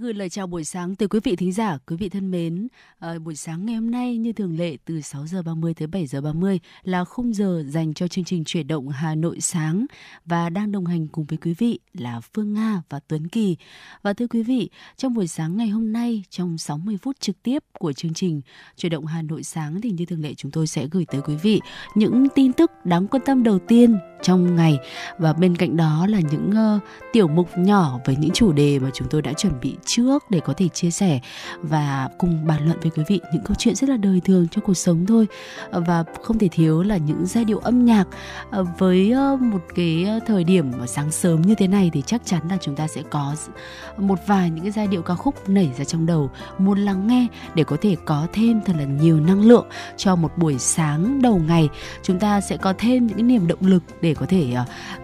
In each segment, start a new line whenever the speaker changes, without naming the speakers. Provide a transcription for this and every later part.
Gửi lời chào buổi sáng tới quý vị thính giả, quý vị thân mến. À, buổi sáng ngày hôm nay như thường lệ từ 6 giờ 30 tới 7 giờ 30 là khung giờ dành cho chương trình chuyển động Hà Nội sáng và đang đồng hành cùng với quý vị là Phương Nga và Tuấn Kỳ. Và thưa quý vị, trong buổi sáng ngày hôm nay trong 60 phút trực tiếp của chương trình chuyển động Hà Nội sáng thì như thường lệ chúng tôi sẽ gửi tới quý vị những tin tức đáng quan tâm đầu tiên trong ngày và bên cạnh đó là những uh, tiểu mục nhỏ với những chủ đề mà chúng tôi đã chuẩn bị trước để có thể chia sẻ và cùng bàn luận với quý vị những câu chuyện rất là đời thường trong cuộc sống thôi. Và không thể thiếu là những giai điệu âm nhạc ờ, với ờ, một cái ờ, thời điểm sáng sớm như thế này thì chắc chắn là chúng ta sẽ có một vài những cái giai điệu ca khúc nảy ra trong đầu. Muốn lắng nghe để có thể có thêm thật là nhiều năng lượng cho một buổi sáng đầu ngày chúng ta sẽ có thêm những cái niềm động lực để để có thể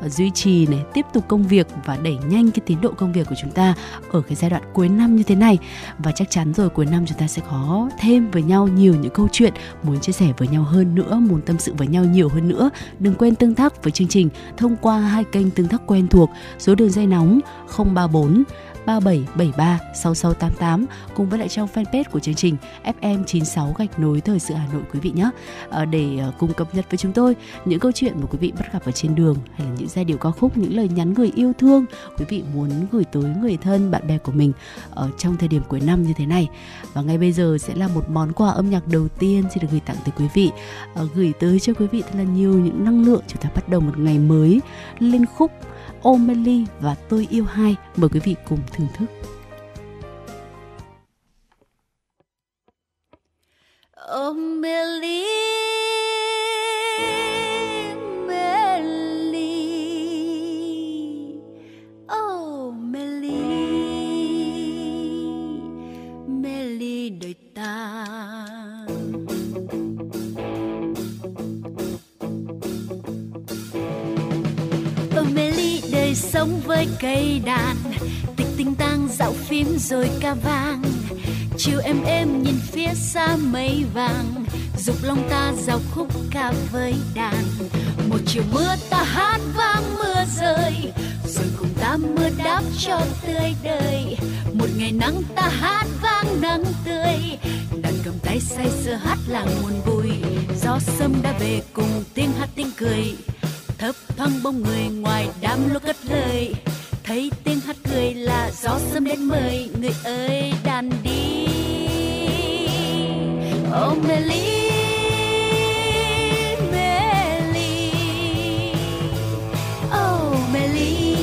uh, duy trì này tiếp tục công việc và đẩy nhanh cái tiến độ công việc của chúng ta ở cái giai đoạn cuối năm như thế này. Và chắc chắn rồi, cuối năm chúng ta sẽ có thêm với nhau nhiều những câu chuyện muốn chia sẻ với nhau hơn nữa, muốn tâm sự với nhau nhiều hơn nữa. Đừng quên tương tác với chương trình thông qua hai kênh tương tác quen thuộc. Số đường dây nóng 034 3773 6688 cùng với lại trong fanpage của chương trình FM96 gạch nối thời sự Hà Nội quý vị nhé. Ờ, để ờ, cùng cập nhật với chúng tôi những câu chuyện mà quý vị bắt gặp ở trên đường hay là những giai điệu ca khúc, những lời nhắn gửi yêu thương quý vị muốn gửi tới người thân, bạn bè của mình ở trong thời điểm cuối năm như thế này. Và ngay bây giờ sẽ là một món quà âm nhạc đầu tiên xin được gửi tặng tới quý vị, ờ, gửi tới cho quý vị thật là nhiều những năng lượng chúng ta bắt đầu một ngày mới lên khúc O'Malley và Tôi yêu hai. Mời quý vị cùng thưởng thức.
O'Malley rồi ca vang. Chiều em em nhìn phía xa mây vàng, dục lòng ta giao khúc ca với đàn. Một chiều mưa ta hát vang mưa rơi, rồi cùng ta mưa đáp cho tươi đời. Một ngày nắng ta hát vang nắng tươi, đàn cầm tay say sưa hát làng nguồn vui. Gió sâm đã về cùng tiếng hát tiếng cười, thấp thoáng bóng người ngoài đám lúa cất lời thấy tiếng hát cười là gió sớm đến mời người ơi đàn đi. Oh Melly Melly. Oh Melly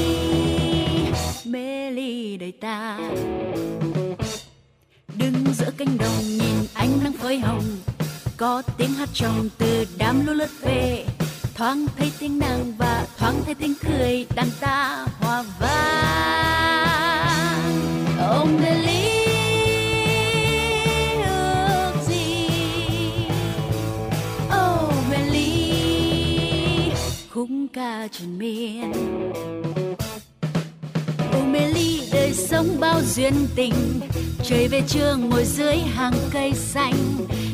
Melly đời ta. Đứng giữa cánh đồng nhìn ánh nắng phơi hồng, có tiếng hát trong từ đám lúa lướt về thoáng thấy tiếng nàng và thoáng thấy tiếng cười đàn ta hòa vang. Ông mê lý ước gì? Oh mê lý, khúc ca truyền miên oh mê ly đời sống bao duyên tình. Trời về trường ngồi dưới hàng cây xanh.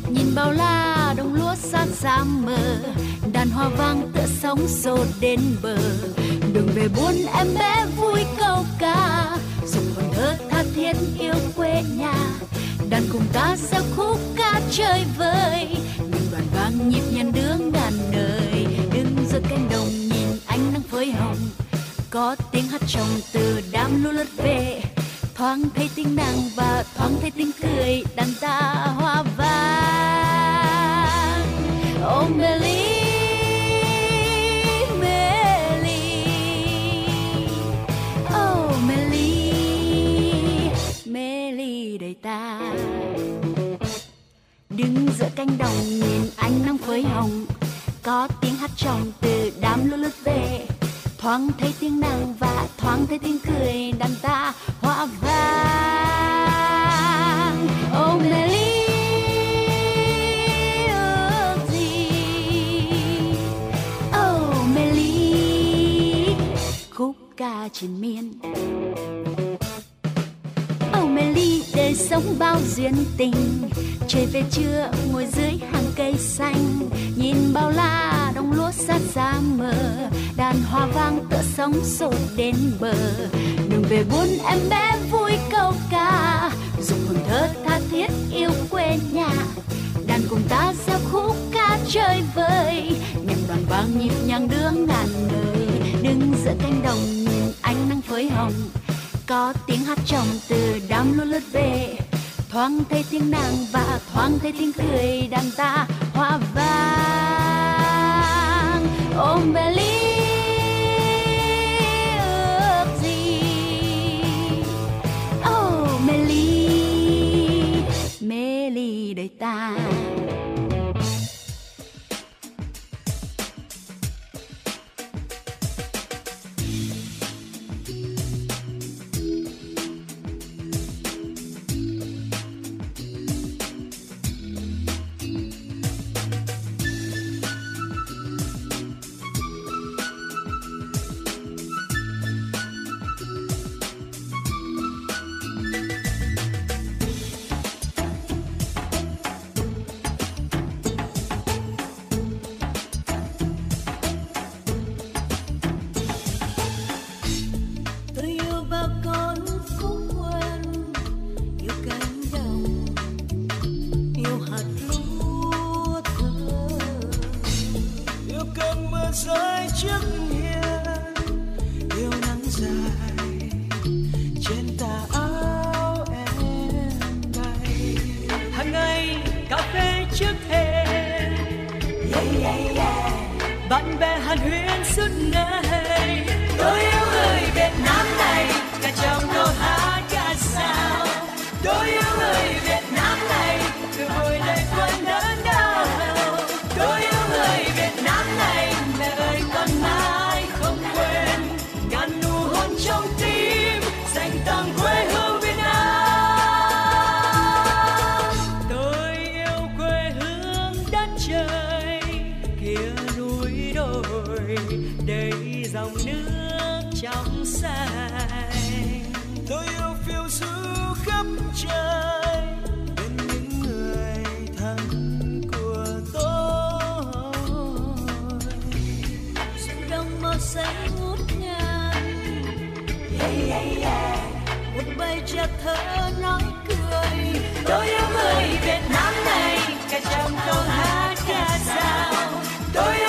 Nhìn bao la đồng lúa xa xa mờ. Đàn hoa vang tựa sóng xô đến bờ. Đường về buôn em bé vui câu ca. Dùng hồn thơ tha thiết yêu quê nhà. Đàn cùng ta gieo khúc ca chơi vơi. Những đoàn vang nhịp nhàng đường ngàn đời. Đứng giữa cánh đồng nhìn ánh nắng phơi hồng có tiếng hát trong từ đám lũ lướt về. Thoáng thấy tiếng nàng và thoáng thấy tiếng cười, đàn ta hoa vang. Oh ly đời ta. Đứng giữa cánh đồng nhìn ánh nắng phơi hồng, có tiếng hát trong từ đám lũ lướt về thoáng thấy tiếng nàng và thoáng thấy tiếng cười đàn ta, hoa vàng. Oh Melly ước gì? Oh Melly khúc ca trên miên đời
sống bao duyên tình. Trời về trưa, ngồi dưới hàng cây xanh, nhìn bao la đông lúa sát xa mờ. Đàn hoa vang tựa sóng sột đến bờ. Đường về buôn em bé vui câu ca dục hồn thơ tha thiết yêu quê nhà. Đàn cùng ta gieo khúc ca chơi vơi nhạc đoàn vang nhịp nhàng đưa ngàn lời. Đứng giữa cánh đồng, nhìn ánh nắng phơi hồng có tiếng hát trong từ đám lúa lướt về thoáng thấy tiếng nàng và thoáng thấy tiếng cười đàn ta hoa vàng ôm về chợt thơ nói cười. Tôi yêu người Việt Nam này,
cả trăm câu hát ca sao? Tôi yêu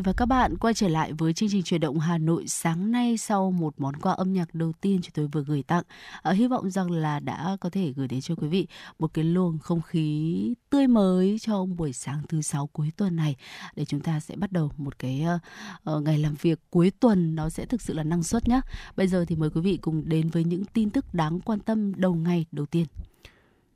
vị và các bạn, quay trở lại với chương trình chuyển động Hà Nội sáng nay sau một món quà âm nhạc đầu tiên chúng tôi vừa gửi tặng. À, hy vọng rằng là đã có thể gửi đến cho quý vị một cái luồng không khí tươi mới cho buổi sáng thứ sáu cuối tuần này để chúng ta sẽ bắt đầu một cái uh, ngày làm việc cuối tuần nó sẽ thực sự là năng suất nhé. Bây giờ thì mời quý vị cùng đến với những tin tức đáng quan tâm đầu ngày đầu tiên.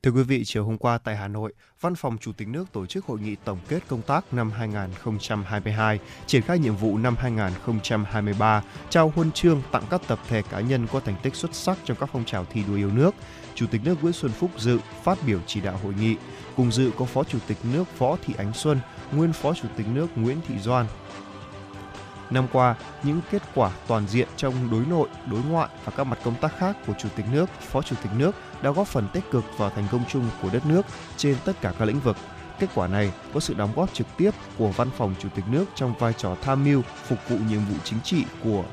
Thưa quý vị, chiều hôm qua tại Hà Nội, Văn phòng Chủ tịch nước tổ chức hội nghị tổng kết công tác năm 2022, triển khai nhiệm vụ năm 2023, trao huân chương tặng các tập thể cá nhân có thành tích xuất sắc trong các phong trào thi đua yêu nước. Chủ tịch nước Nguyễn Xuân Phúc dự phát biểu chỉ đạo hội nghị. Cùng dự có Phó Chủ tịch nước Võ Thị Ánh Xuân, nguyên Phó Chủ tịch nước Nguyễn Thị Doan, Năm qua, những kết quả toàn diện trong đối nội, đối ngoại và các mặt công tác khác của Chủ tịch nước, Phó Chủ tịch nước đã góp phần tích cực vào thành công chung của đất nước trên tất cả các lĩnh vực. Kết quả này có sự đóng góp trực tiếp của Văn phòng Chủ tịch nước trong vai trò tham mưu phục vụ nhiệm vụ chính trị của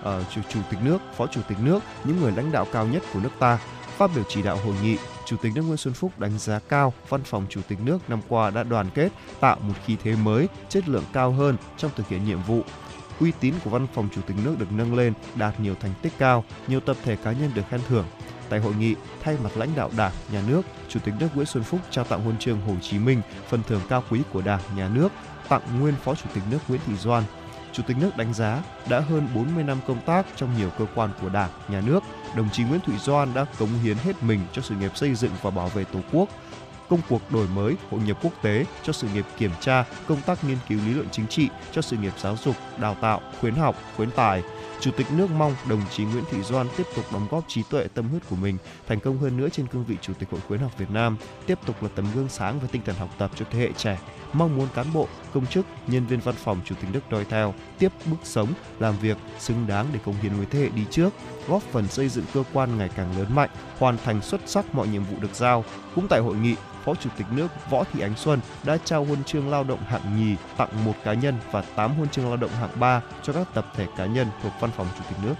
uh, chủ, chủ tịch nước, Phó Chủ tịch nước, những người lãnh đạo cao nhất của nước ta. Phát biểu chỉ đạo hội nghị, Chủ tịch nước Nguyễn Xuân Phúc đánh giá cao Văn phòng Chủ tịch nước năm qua đã đoàn kết, tạo một khí thế mới, chất lượng cao hơn trong thực hiện nhiệm vụ, uy tín của văn phòng chủ tịch nước được nâng lên, đạt nhiều thành tích cao, nhiều tập thể cá nhân được khen thưởng. Tại hội nghị, thay mặt lãnh đạo Đảng, Nhà nước, Chủ tịch nước Nguyễn Xuân Phúc trao tặng huân chương Hồ Chí Minh, phần thưởng cao quý của Đảng, Nhà nước, tặng nguyên Phó Chủ tịch nước Nguyễn Thị Doan. Chủ tịch nước đánh giá đã hơn 40 năm công tác trong nhiều cơ quan của Đảng, Nhà nước, đồng chí Nguyễn Thị Doan đã cống hiến hết mình cho sự nghiệp xây dựng và bảo vệ Tổ quốc, công cuộc đổi mới, hội nhập quốc tế cho sự nghiệp kiểm tra, công tác nghiên cứu lý luận chính trị cho sự nghiệp giáo dục, đào tạo, khuyến học, khuyến tài. Chủ tịch nước mong đồng chí Nguyễn Thị Doan tiếp tục đóng góp trí tuệ tâm huyết của mình, thành công hơn nữa trên cương vị Chủ tịch Hội khuyến học Việt Nam, tiếp tục là tấm gương sáng về tinh thần học tập cho thế hệ trẻ. Mong muốn cán bộ, công chức, nhân viên văn phòng Chủ tịch nước đòi theo, tiếp bước sống, làm việc xứng đáng để công hiến với thế hệ đi trước, góp phần xây dựng cơ quan ngày càng lớn mạnh, hoàn thành xuất sắc mọi nhiệm vụ được giao. Cũng tại hội nghị, Phó Chủ tịch nước Võ Thị Ánh Xuân đã trao huân chương lao động hạng nhì tặng một cá nhân và 8 huân chương lao động hạng 3 cho các tập thể cá nhân thuộc Văn phòng Chủ tịch nước.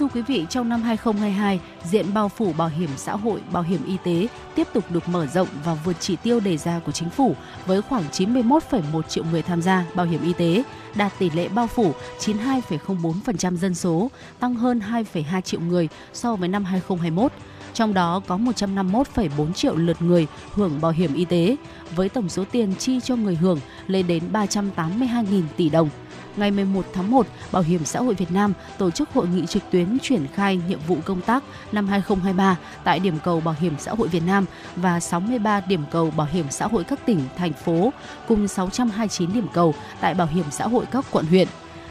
Thưa quý vị, trong năm 2022, diện bao phủ bảo hiểm xã hội, bảo hiểm y tế tiếp tục được mở rộng và vượt chỉ tiêu đề ra của chính phủ với khoảng 91,1 triệu người tham gia bảo hiểm y tế, đạt tỷ lệ bao phủ 92,04% dân số, tăng hơn 2,2 triệu người so với năm 2021 trong đó có 151,4 triệu lượt người hưởng bảo hiểm y tế, với tổng số tiền chi cho người hưởng lên đến 382.000 tỷ đồng. Ngày 11 tháng 1, Bảo hiểm xã hội Việt Nam tổ chức hội nghị trực tuyến triển khai nhiệm vụ công tác năm 2023 tại điểm cầu Bảo hiểm xã hội Việt Nam và 63 điểm cầu Bảo hiểm xã hội các tỉnh, thành phố cùng 629 điểm cầu tại Bảo hiểm xã hội các quận huyện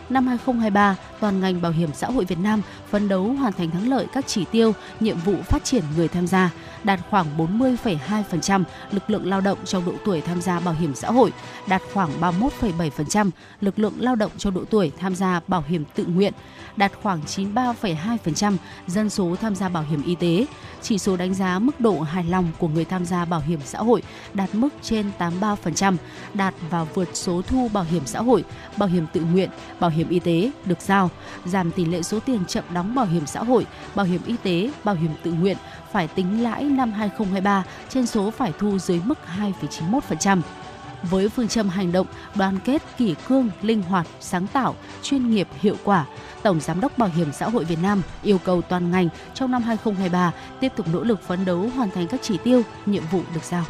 năm 2023, toàn ngành bảo hiểm xã hội Việt Nam phấn đấu hoàn thành thắng lợi các chỉ tiêu, nhiệm vụ phát triển người tham gia, đạt khoảng 40,2% lực lượng lao động trong độ tuổi tham gia bảo hiểm xã hội, đạt khoảng 31,7% lực lượng lao động trong độ tuổi tham gia bảo hiểm tự nguyện, đạt khoảng 93,2% dân số tham gia bảo hiểm y tế. Chỉ số đánh giá mức độ hài lòng của người tham gia bảo hiểm xã hội đạt mức trên 83%, đạt và vượt số thu bảo hiểm xã hội, bảo hiểm tự nguyện, bảo hiểm hiểm y tế được giao, giảm tỷ lệ số tiền chậm đóng bảo hiểm xã hội, bảo hiểm y tế, bảo hiểm tự nguyện phải tính lãi năm 2023 trên số phải thu dưới mức 2,91% với phương châm hành động đoàn kết kỷ cương linh hoạt sáng tạo chuyên nghiệp hiệu quả tổng giám đốc bảo hiểm xã hội việt nam yêu cầu toàn ngành trong năm 2023 tiếp tục nỗ lực phấn đấu hoàn thành các chỉ tiêu nhiệm vụ được giao.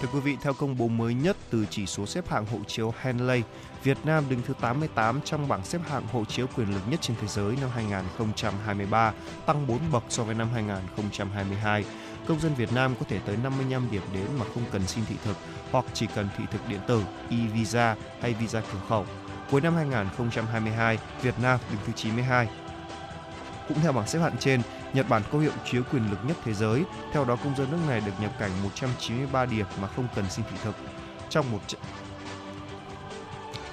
Thưa quý vị, theo công bố mới nhất từ chỉ số xếp hạng hộ chiếu Henley, Việt Nam đứng thứ 88 trong bảng xếp hạng hộ chiếu quyền lực nhất trên thế giới năm 2023, tăng 4 bậc so với năm 2022. Công dân Việt Nam có thể tới 55 điểm đến mà không cần xin thị thực hoặc chỉ cần thị thực điện tử, e-visa hay visa cửa khẩu. Cuối năm 2022, Việt Nam đứng thứ 92. Cũng theo bảng xếp hạng trên, Nhật Bản có hiệu chiếu quyền lực nhất thế giới. Theo đó, công dân nước này được nhập cảnh 193 điểm mà không cần xin thị thực. Trong một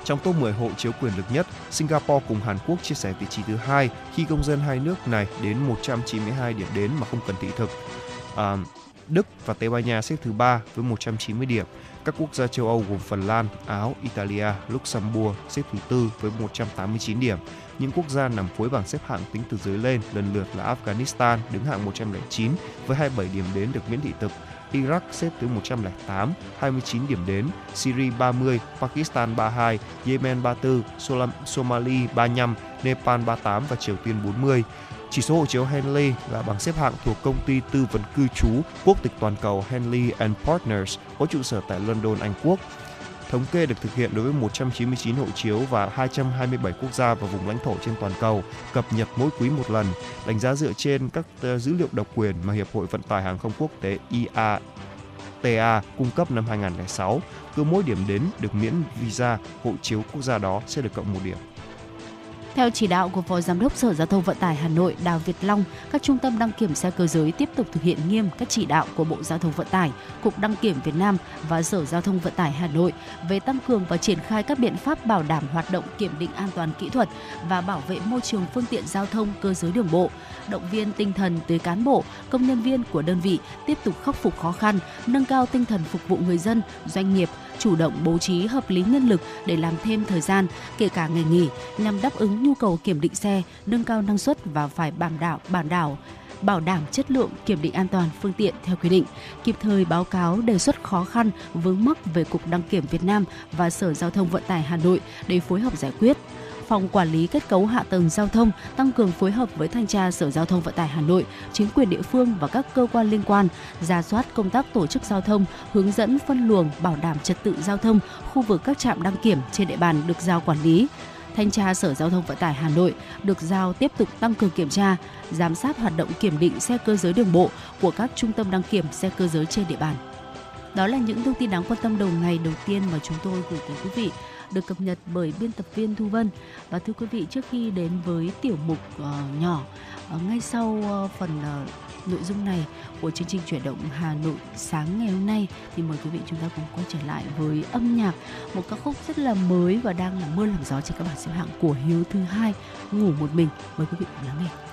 trong top 10 hộ chiếu quyền lực nhất, Singapore cùng Hàn Quốc chia sẻ vị trí thứ hai khi công dân hai nước này đến 192 điểm đến mà không cần thị thực. À, Đức và Tây Ban Nha xếp thứ ba với 190 điểm. Các quốc gia châu Âu gồm Phần Lan, Áo, Italia, Luxembourg xếp thứ tư với 189 điểm. Những quốc gia nằm cuối bảng xếp hạng tính từ dưới lên lần lượt là Afghanistan đứng hạng 109 với 27 điểm đến được miễn thị thực, Iraq xếp thứ 108, 29 điểm đến, Syria 30, Pakistan 32, Yemen 34, Somalia 35, Nepal 38 và Triều Tiên 40. Chỉ số hộ chiếu Henley là bảng xếp hạng thuộc công ty tư vấn cư trú quốc tịch toàn cầu Henley and Partners có trụ sở tại London, Anh Quốc. Thống kê được thực hiện đối với 199 hộ chiếu và 227 quốc gia và vùng lãnh thổ trên toàn cầu, cập nhật mỗi quý một lần, đánh giá dựa trên các ờ, dữ liệu độc quyền mà Hiệp hội Vận tải Hàng không Quốc tế IATA cung cấp năm 2006. Cứ mỗi điểm đến được miễn visa, hộ chiếu quốc gia đó sẽ được cộng một điểm.
Theo chỉ đạo của Phó Giám đốc Sở Giao thông Vận tải Hà Nội Đào Việt Long, các trung tâm đăng kiểm xe cơ giới tiếp tục thực hiện nghiêm các chỉ đạo của Bộ Giao thông Vận tải, Cục Đăng kiểm Việt Nam và Sở Giao thông Vận tải Hà Nội về tăng cường và triển khai các biện pháp bảo đảm hoạt động kiểm định an toàn kỹ thuật và bảo vệ môi trường phương tiện giao thông cơ giới đường bộ, động viên tinh thần tới cán bộ, công nhân viên của đơn vị tiếp tục khắc phục khó khăn, nâng cao tinh thần phục vụ người dân, doanh nghiệp, chủ động bố trí hợp lý nhân lực để làm thêm thời gian, kể cả ngày nghỉ, nhằm đáp ứng nhu cầu kiểm định xe, nâng cao năng suất và phải bảo đảm bản đảo bảo đảm chất lượng kiểm định an toàn phương tiện theo quy định, kịp thời báo cáo đề xuất khó khăn vướng mắc về Cục Đăng kiểm Việt Nam và Sở Giao thông Vận tải Hà Nội để phối hợp giải quyết phòng quản lý kết cấu hạ tầng giao thông tăng cường phối hợp với thanh tra Sở Giao thông Vận tải Hà Nội, chính quyền địa phương và các cơ quan liên quan ra soát công tác tổ chức giao thông, hướng dẫn phân luồng bảo đảm trật tự giao thông khu vực các trạm đăng kiểm trên địa bàn được giao quản lý. Thanh tra Sở Giao thông Vận tải Hà Nội được giao tiếp tục tăng cường kiểm tra, giám sát hoạt động kiểm định xe cơ giới đường bộ của các trung tâm đăng kiểm xe cơ giới trên địa bàn. Đó là những thông tin đáng quan tâm đầu ngày đầu tiên mà chúng tôi gửi tới quý vị được cập nhật bởi biên tập viên Thu Vân. Và thưa quý vị, trước khi đến với tiểu mục uh, nhỏ uh, ngay sau uh, phần uh, nội dung này của chương trình chuyển động Hà Nội sáng ngày hôm nay thì mời quý vị chúng ta cùng quay trở lại với âm nhạc một ca khúc rất là mới và đang là mưa làm gió trên các bảng xếp hạng của Hiếu thứ hai ngủ một mình mời quý vị cùng lắng nghe.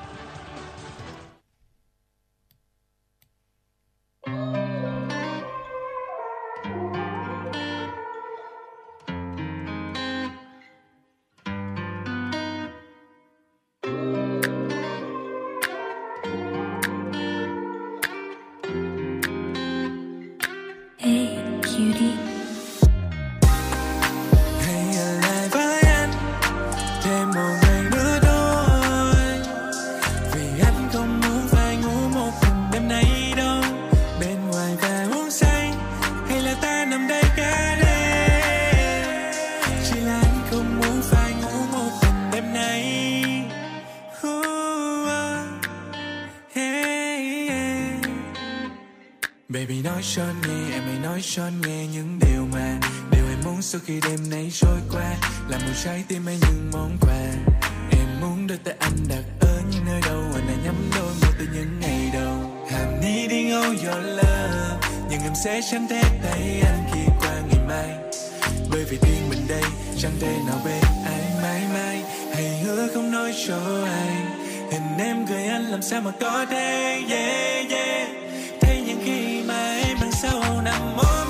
Trái tim anh những món quà. Em muốn đôi tay anh đặt ở những nơi đâu, anh đã nhắm đôi môi từ những ngày đầu. I'm needing all your love, nhưng em sẽ chẳng thể thấy anh khi qua ngày mai. Bởi vì tim mình đây, chẳng thể nào bên ai mãi mãi. Hãy hứa không nói cho ai, hình em gửi anh làm sao mà có thể, yeah yeah. Thấy những khi mà em đằng sau nằm mơ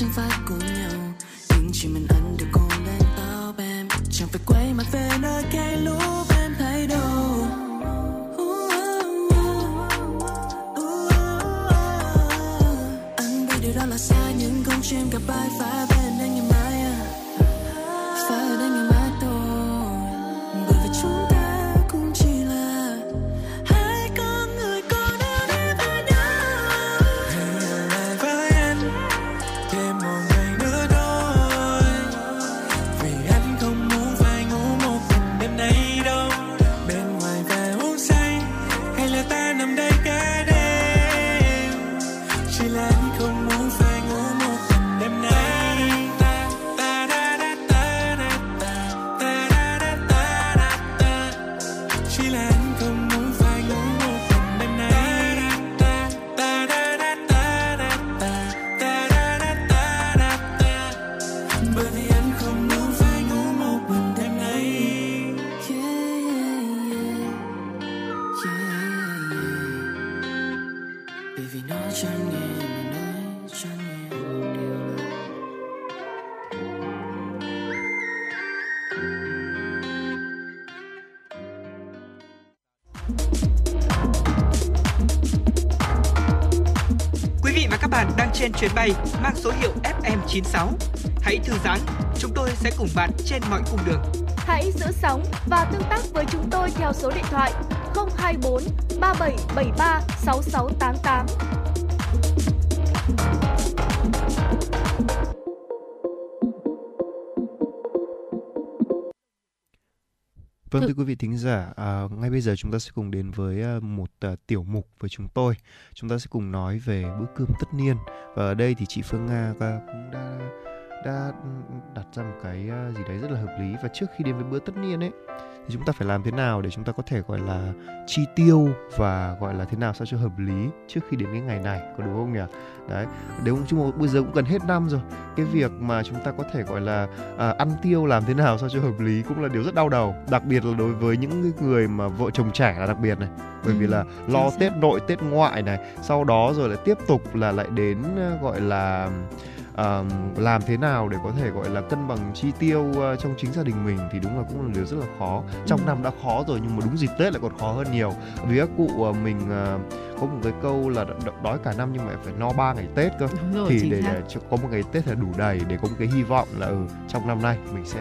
chẳng phải của nhau. Nhưng chỉ mình anh được cô lên tao em chẳng phải quay mặt về nơi cây lúc em thấy đổi. Anh biết điều đó là sai, nhưng không chim gặp ai phải bên bởi vì nó chẳng nghe mà nói chẳng nghe một điều là
Quý vị và các bạn đang trên chuyến bay mang số hiệu FM96. Hãy thư giãn, chúng tôi sẽ cùng bạn trên mọi cung đường.
Hãy giữ sóng và tương tác với chúng tôi theo số điện thoại 024 3773 6688.
Vâng
Thưa-
quý vị thính giả, à, ngay bây giờ chúng ta sẽ cùng đến với à, một à, tiểu mục với chúng tôi. Chúng ta sẽ cùng nói về bữa cơm tất niên và ở đây thì chị Phương Nga cũng đã đã đặt ra một cái à, gì đấy rất là hợp lý và trước khi đến với bữa tất niên ấy thì chúng ta phải làm thế nào để chúng ta có thể gọi là chi tiêu và gọi là thế nào sao cho hợp lý trước khi đến cái ngày này có đúng không nhỉ? Đấy, nếu chúng bây giờ cũng gần hết năm rồi, cái việc mà chúng ta có thể gọi là à, ăn tiêu làm thế nào sao cho hợp lý cũng là điều rất đau đầu đặc biệt là đối với những người mà vợ chồng trẻ là đặc biệt này bởi vì
Ừ,
là lo tết nội tết ngoại này sau đó rồi lại tiếp tục là lại đến ờ, gọi là làm thế nào để có thể gọi là cân bằng chi tiêu ờ, trong chính gia đình mình thì đúng là cũng là điều rất là khó trong
Ừ.
năm đã khó rồi nhưng mà đúng dịp tết lại còn khó hơn nhiều vì các cụ ờ, mình ờ, có một cái câu là đói cả năm nhưng mà phải no ba ngày tết cơ
Đúng rồi,
thì để,
xác.
để có một ngày Tết là đủ đầy để có một cái hy vọng là ừ, trong năm nay mình sẽ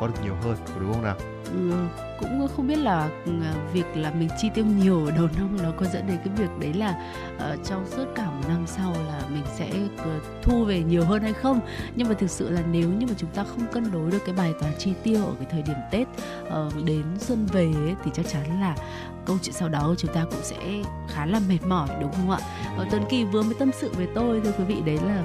có được nhiều hơn có đúng không nào?
Ừ, cũng không biết là ừ, việc là mình chi tiêu nhiều ở đầu năm nó có dẫn đến cái việc đấy là uh, trong suốt cả một năm sau là mình sẽ ờ, thu về nhiều hơn hay không nhưng mà thực sự là nếu như mà chúng ta không cân đối được cái bài toán chi tiêu ở cái thời điểm Tết uh, đến xuân về ấy, thì chắc chắn là câu chuyện sau đó chúng ta cũng sẽ khá là mệt mỏi đúng không ạ? Ờ, Tuấn Kỳ vừa mới tâm sự với tôi thưa quý vị đấy là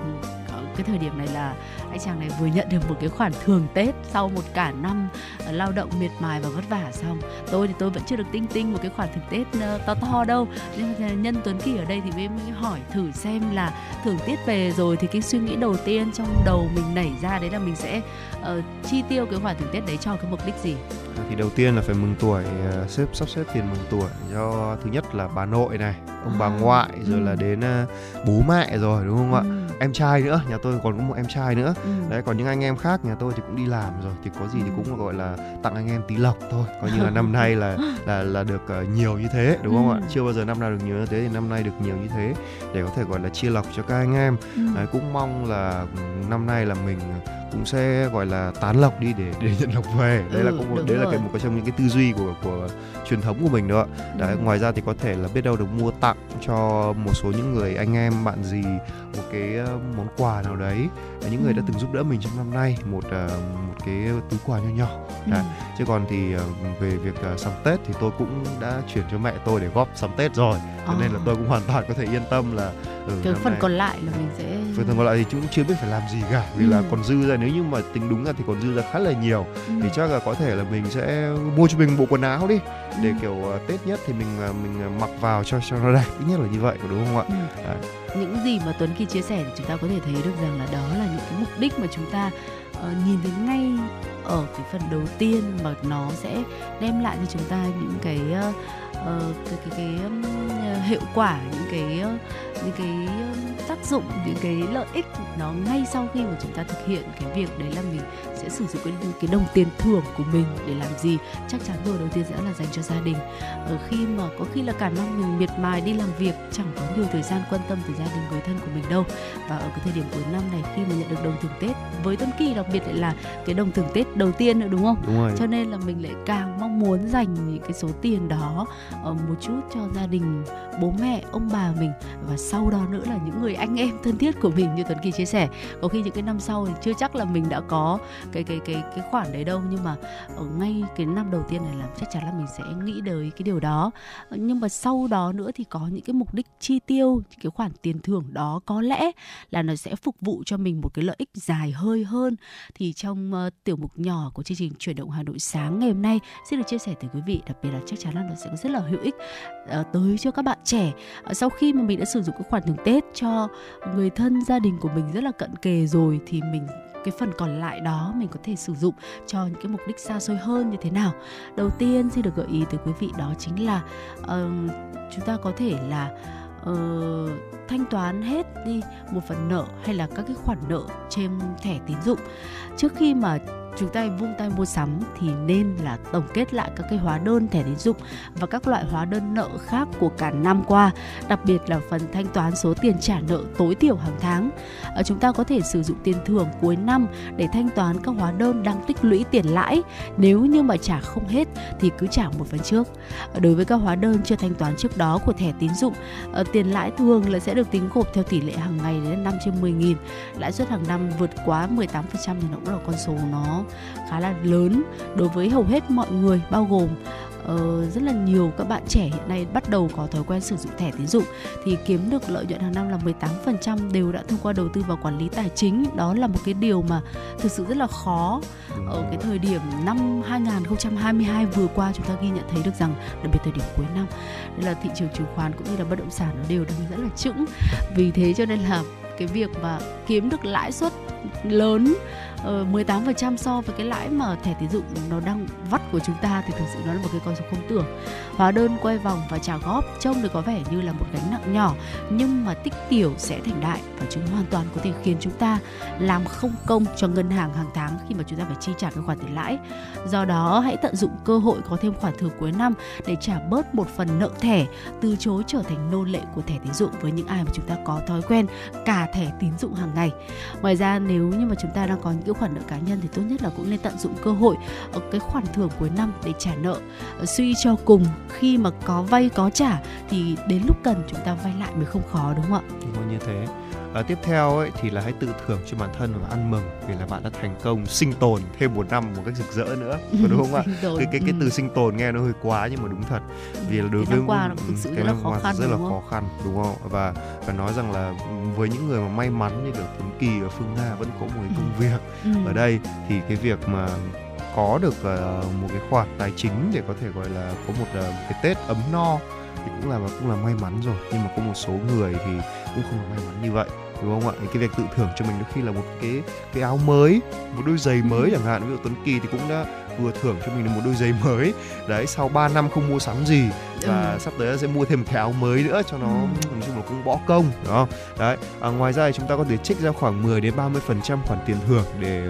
cái thời điểm này là anh chàng này vừa nhận được một cái khoản thưởng Tết sau một cả năm ờ, lao động miệt mài và vất vả xong. Tôi thì tôi vẫn chưa được tinh tinh một cái khoản thưởng Tết ờ, to to đâu. Nhưng nhân Tuấn Kỳ ở đây thì mới hỏi thử xem là thưởng Tết về rồi thì cái suy nghĩ đầu tiên trong đầu mình nảy ra đấy là mình sẽ ờ, chi tiêu cái khoản thưởng Tết đấy cho cái mục đích gì
À, Thì đầu tiên là phải mừng tuổi ờ, xếp sắp xếp tiền mừng tuổi cho thứ nhất là bà nội này, ông bà
À,
ngoại rồi
ừ.
là đến ờ, bố mẹ rồi đúng không ạ?
Ừ,
Em trai nữa, nhà tôi còn có một em trai nữa.
ừ.
Đấy còn những anh em khác nhà tôi thì cũng đi làm rồi thì có gì thì
Ừ.
cũng gọi là tặng anh em tí lộc thôi. Coi như là năm nay là là là được ờ, nhiều như thế đúng không
Ừ.
ạ? Chưa bao giờ năm nào được nhiều như thế thì năm nay được nhiều như thế để có thể gọi là chia lộc cho các anh em.
Ừ.
Đấy, cũng mong là ừ, năm nay là mình cũng sẽ gọi là tán lộc đi để để nhận lộc về đấy là
Ừ,
cũng một đấy là
rồi.
cái một cái trong những cái tư duy của của truyền thống của mình đó đấy
Ừ.
ngoài ra thì có thể là biết đâu được mua tặng cho một số những người anh em bạn gì một cái món quà nào đấy Những người đã
Ừ.
từng giúp đỡ mình trong năm nay một ờ, một cái túi quà nho nhỏ
Ừ.
Đấy. chứ còn thì ờ, về việc ờ, sắm tết thì tôi cũng đã chuyển cho mẹ tôi để góp sắm tết rồi cho nên là tôi cũng hoàn toàn có thể yên tâm là ừ,
cái phần
nay-
còn lại là mình sẽ
Phần còn lại thì chúng cũng chưa biết phải làm gì cả vì là
Ừ.
còn dư ra nếu như mà tính đúng ra thì còn dư ra khá là nhiều
Ừ.
thì chắc là có thể là mình sẽ mua cho mình bộ quần áo đi để
Ừ.
kiểu Tết nhất thì mình mình mặc vào cho cho nó đẹp ít nhất là như vậy đúng không ạ?
Ừ.
Đấy
những gì mà Tuấn khi chia sẻ thì chúng ta có thể thấy được rằng là đó là những cái mục đích mà chúng ta uh, nhìn thấy ngay ở cái phần đầu tiên mà nó sẽ đem lại cho chúng ta những cái uh, cái cái cái, cái hiệu quả những cái ờ, những cái um, tác dụng những cái lợi ích nó ngay sau khi mà chúng ta thực hiện cái việc đấy là mình sẽ sử dụng cái cái đồng tiền thưởng của mình để làm gì? Chắc chắn rồi đầu tiên sẽ là dành cho gia đình. Ở khi mà có khi là cả năm mình miệt mài đi làm việc chẳng có nhiều thời gian quan tâm tới gia đình người thân của mình đâu. Và ở cái thời điểm cuối năm này khi mà nhận được đồng thưởng Tết với Tuấn Kỳ đặc biệt lại là cái đồng thưởng Tết đầu tiên nữa đúng không?
Đúng rồi.
cho nên là mình lại càng mong muốn dành những cái số tiền đó ờ, một chút cho gia đình bố mẹ ông bà mình và sau đó nữa là những người anh em thân thiết của mình như Tuấn Kỳ chia sẻ. Có khi những cái năm sau thì chưa chắc là mình đã có cái cái cái cái khoản đấy đâu nhưng mà ở ngay cái năm đầu tiên này làm chắc chắn là mình sẽ nghĩ tới cái điều đó. Ờ, nhưng mà sau đó nữa thì có những cái mục đích chi tiêu cái khoản tiền thưởng đó có lẽ là nó sẽ phục vụ cho mình một cái lợi ích dài hơi hơn. Thì trong uh, tiểu mục nhỏ của chương trình chuyển động Hà Nội sáng ngày hôm nay xin được chia sẻ tới quý vị đặc biệt là chắc chắn là nó sẽ rất là hữu ích. Ờ, tới cho các bạn trẻ. Ờ, sau khi mà mình đã sử dụng cái khoản thưởng Tết cho người thân gia đình của mình rất là cận kề rồi thì mình cái phần còn lại đó mình có thể sử dụng cho những cái mục đích xa xôi hơn như thế nào. Đầu tiên xin được gợi ý tới quý vị đó chính là uh, chúng ta có thể là uh, thanh toán hết đi một phần nợ hay là các cái khoản nợ trên thẻ tín dụng. Trước khi mà chúng ta vung tay mua sắm thì nên là tổng kết lại các cái hóa đơn thẻ tín dụng và các loại hóa đơn nợ khác của cả năm qua, đặc biệt là phần thanh toán số tiền trả nợ tối thiểu hàng tháng. À, chúng ta có thể sử dụng tiền thưởng cuối năm để thanh toán các hóa đơn đang tích lũy tiền lãi. Nếu như mà trả không hết thì cứ trả một phần trước. À, đối với các hóa đơn chưa thanh toán trước đó của thẻ tín dụng, à, tiền lãi thường là sẽ được tính gộp theo tỷ lệ hàng ngày đến 5 trên 10 nghìn. Lãi suất hàng năm vượt quá 18% thì nó cũng là con số nó khá là lớn đối với hầu hết mọi người bao gồm uh, rất là nhiều các bạn trẻ hiện nay bắt đầu có thói quen sử dụng thẻ tín dụng. Thì kiếm được lợi nhuận hàng năm là 18% đều đã thông qua đầu tư vào quản lý tài chính. Đó là một cái điều mà thực sự rất là khó. Ở cái thời điểm năm 2022 vừa qua chúng ta ghi nhận thấy được rằng đặc biệt thời điểm cuối năm đây là thị trường chứng khoán cũng như là bất động sản nó đều đang rất là chững. Vì thế cho nên là cái việc mà kiếm được lãi suất lớn Ờ, uh, 18% so với cái lãi mà thẻ tín dụng nó đang vắt của chúng ta thì thực sự nó là một cái con số không tưởng. Hóa đơn quay vòng và trả góp trông thì có vẻ như là một gánh nặng nhỏ nhưng mà tích tiểu sẽ thành đại và chúng hoàn toàn có thể khiến chúng ta làm không công cho ngân hàng hàng tháng khi mà chúng ta phải chi trả cái khoản tiền lãi. Do đó hãy tận dụng cơ hội có thêm khoản thưởng cuối năm để trả bớt một phần nợ thẻ từ chối trở thành nô lệ của thẻ tín dụng với những ai mà chúng ta có thói quen cả thẻ tín dụng hàng ngày. Ngoài ra nếu như mà chúng ta đang có những cái khoản nợ cá nhân thì tốt nhất là cũng nên tận dụng cơ hội ở cái khoản thưởng cuối năm để trả nợ. Ờ, suy cho cùng, khi mà có vay có trả thì đến lúc cần chúng ta vay lại mới không khó, đúng không ạ?
Đúng như thế. À, tiếp theo ấy thì là hãy tự thưởng cho bản thân và ăn mừng vì là bạn đã thành công sinh tồn thêm một năm một cách rực rỡ nữa, có đúng không ạ? cái cái cái từ sinh tồn nghe nó hơi quá nhưng mà đúng thật. Vì là đối
với qua nó thực sự cái là khó khăn
rất là khó khăn đúng không? Và và nói rằng là với những người mà may mắn như được Tuấn Kỳ và Phương Nga vẫn có một cái công việc ừ. ở đây thì cái việc mà có được uh, một cái khoản tài chính để có thể gọi là có một, uh, cái Tết ấm no thì cũng là cũng là may mắn rồi. Nhưng mà có một số người thì cũng không may mắn như vậy đúng không ạ? Cái việc tự thưởng cho mình đôi khi là một cái cái áo mới một đôi giày mới chẳng hạn. Ví dụ Tuấn Kỳ thì cũng đã vừa thưởng cho mình một đôi giày mới. Đấy sau 3 năm không mua sắm gì và ừ. sắp tới sẽ mua thêm một cái áo mới nữa cho nó ừ. nói chung là cũng bỏ công đúng không? Đấy à, ngoài ra thì chúng ta có thể trích ra khoảng 10 đến 30 phần trăm khoản tiền thưởng để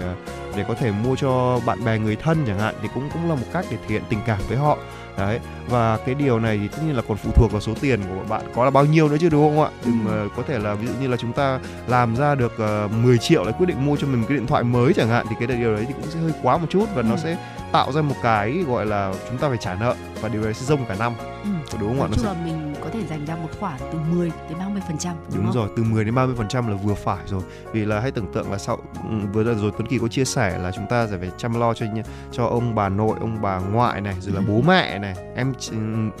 để có thể mua cho bạn bè người thân chẳng hạn thì cũng cũng là một cách để thể hiện tình cảm với họ đấy và cái điều này thì tất nhiên là còn phụ thuộc vào số tiền của bạn có là bao nhiêu nữa chứ đúng không ạ đừng ừ. có thể là ví dụ như là chúng ta làm ra được uh, ờ, 10 triệu lại quyết định mua cho mình cái điện thoại mới chẳng hạn thì cái điều đấy thì cũng sẽ hơi quá một chút và ừ. nó sẽ tạo ra một cái gọi là chúng ta phải trả nợ và điều đấy sẽ rông cả năm
ừ. đúng không ạ? Chung sẽ... là mình thể dành ra một khoản từ 10 đến 30 phần trăm
đúng, đúng rồi từ 10 đến 30 phần trăm là vừa phải rồi. Vì là hãy tưởng tượng là sau ừ, vừa rồi Tuấn Kỳ có chia sẻ là chúng ta sẽ phải chăm lo cho cho ông bà nội ông bà ngoại này rồi là ừ. bố mẹ này em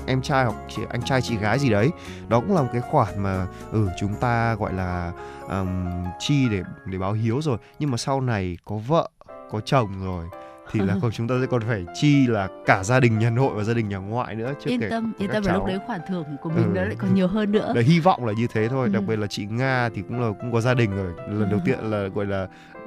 em trai hoặc chị, anh trai chị gái gì đấy. Đó cũng là một cái khoản mà ừ chúng ta gọi là um, chi để để báo hiếu rồi. Nhưng mà sau này có vợ có chồng rồi thì là còn chúng ta sẽ còn phải chi là cả gia đình nhà nội và gia đình nhà ngoại nữa
chứ yên tâm yên tâm là lúc đấy khoản thưởng của mình ừ. nó lại còn nhiều hơn nữa.
Là hy vọng là như thế thôi ừ. đặc biệt là chị nga thì cũng là cũng có gia đình rồi. Lần đầu tiên là gọi là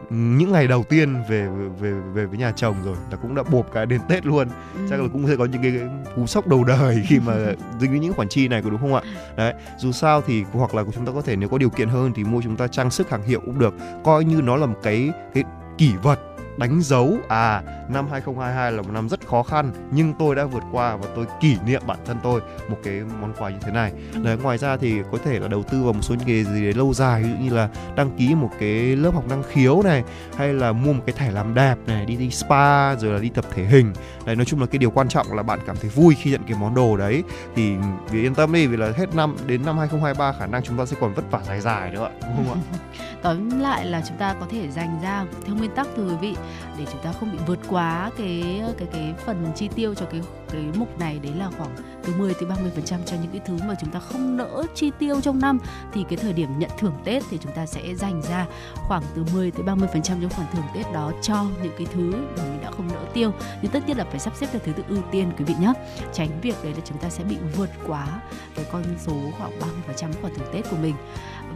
những ngày đầu tiên về về về với nhà chồng rồi là cũng đã bộp cái đến tết luôn. Ừ. chắc là cũng sẽ có những cái, cái cú sốc đầu đời khi mà dính với những khoản chi này có đúng không ạ? Đấy dù sao thì hoặc là chúng ta có thể nếu có điều kiện hơn thì mua chúng ta trang sức hàng hiệu cũng được. Coi như nó là một cái cái kỷ vật đánh dấu à năm 2022 là một năm rất khó khăn nhưng tôi đã vượt qua và tôi kỷ niệm bản thân tôi một cái món quà như thế này. Đấy ngoài ra thì có thể là đầu tư vào một số cái gì đấy lâu dài ví dụ như là đăng ký một cái lớp học năng khiếu này hay là mua một cái thẻ làm đẹp này đi đi spa rồi là đi tập thể hình. Đấy nói chung là cái điều quan trọng là bạn cảm thấy vui khi nhận cái món đồ đấy thì vì yên tâm đi vì là hết năm đến năm 2023 khả năng chúng ta sẽ còn vất vả dài dài nữa đúng không ạ?
tóm lại là chúng ta có thể dành ra theo nguyên tắc thưa quý vị, để chúng ta không bị vượt quá cái cái cái phần chi tiêu cho cái cái mục này đấy là khoảng từ 10 tới 30 phần trăm cho những cái thứ mà chúng ta không nỡ chi tiêu trong năm. Thì cái thời điểm nhận thưởng Tết thì chúng ta sẽ dành ra khoảng từ 10 tới 30 phần trăm trong khoản thưởng Tết đó cho những cái thứ mà mình đã không nỡ tiêu. Nhưng tất nhiên là phải sắp xếp theo thứ tự ưu tiên, quý vị nhé tránh việc đấy là chúng ta sẽ bị vượt quá cái con số khoảng 30 phần trăm khoản thưởng Tết của mình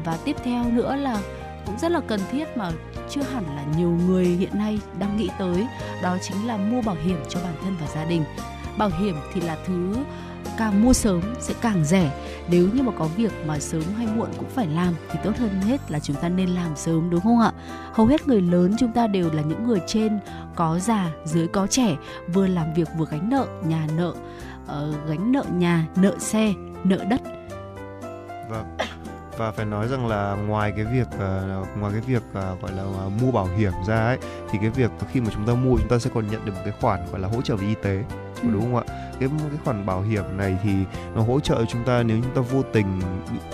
và tiếp theo nữa là cũng rất là cần thiết mà chưa hẳn là nhiều người hiện nay đang nghĩ tới đó chính là mua bảo hiểm cho bản thân và gia đình. Bảo hiểm thì là thứ càng mua sớm sẽ càng rẻ. Nếu như mà có việc mà sớm hay muộn cũng phải làm thì tốt hơn hết là chúng ta nên làm sớm đúng không ạ? Hầu hết người lớn chúng ta đều là những người trên có già dưới có trẻ vừa làm việc vừa gánh nợ nhà nợ uh, gánh nợ nhà nợ xe nợ đất.
Vâng và phải nói rằng là ngoài cái việc uh, ngoài cái việc uh, gọi là uh, mua bảo hiểm ra ấy thì cái việc khi mà chúng ta mua chúng ta sẽ còn nhận được một cái khoản gọi là hỗ trợ về y tế ừ. đúng không ạ? Cái cái khoản bảo hiểm này thì nó hỗ trợ chúng ta nếu chúng ta vô tình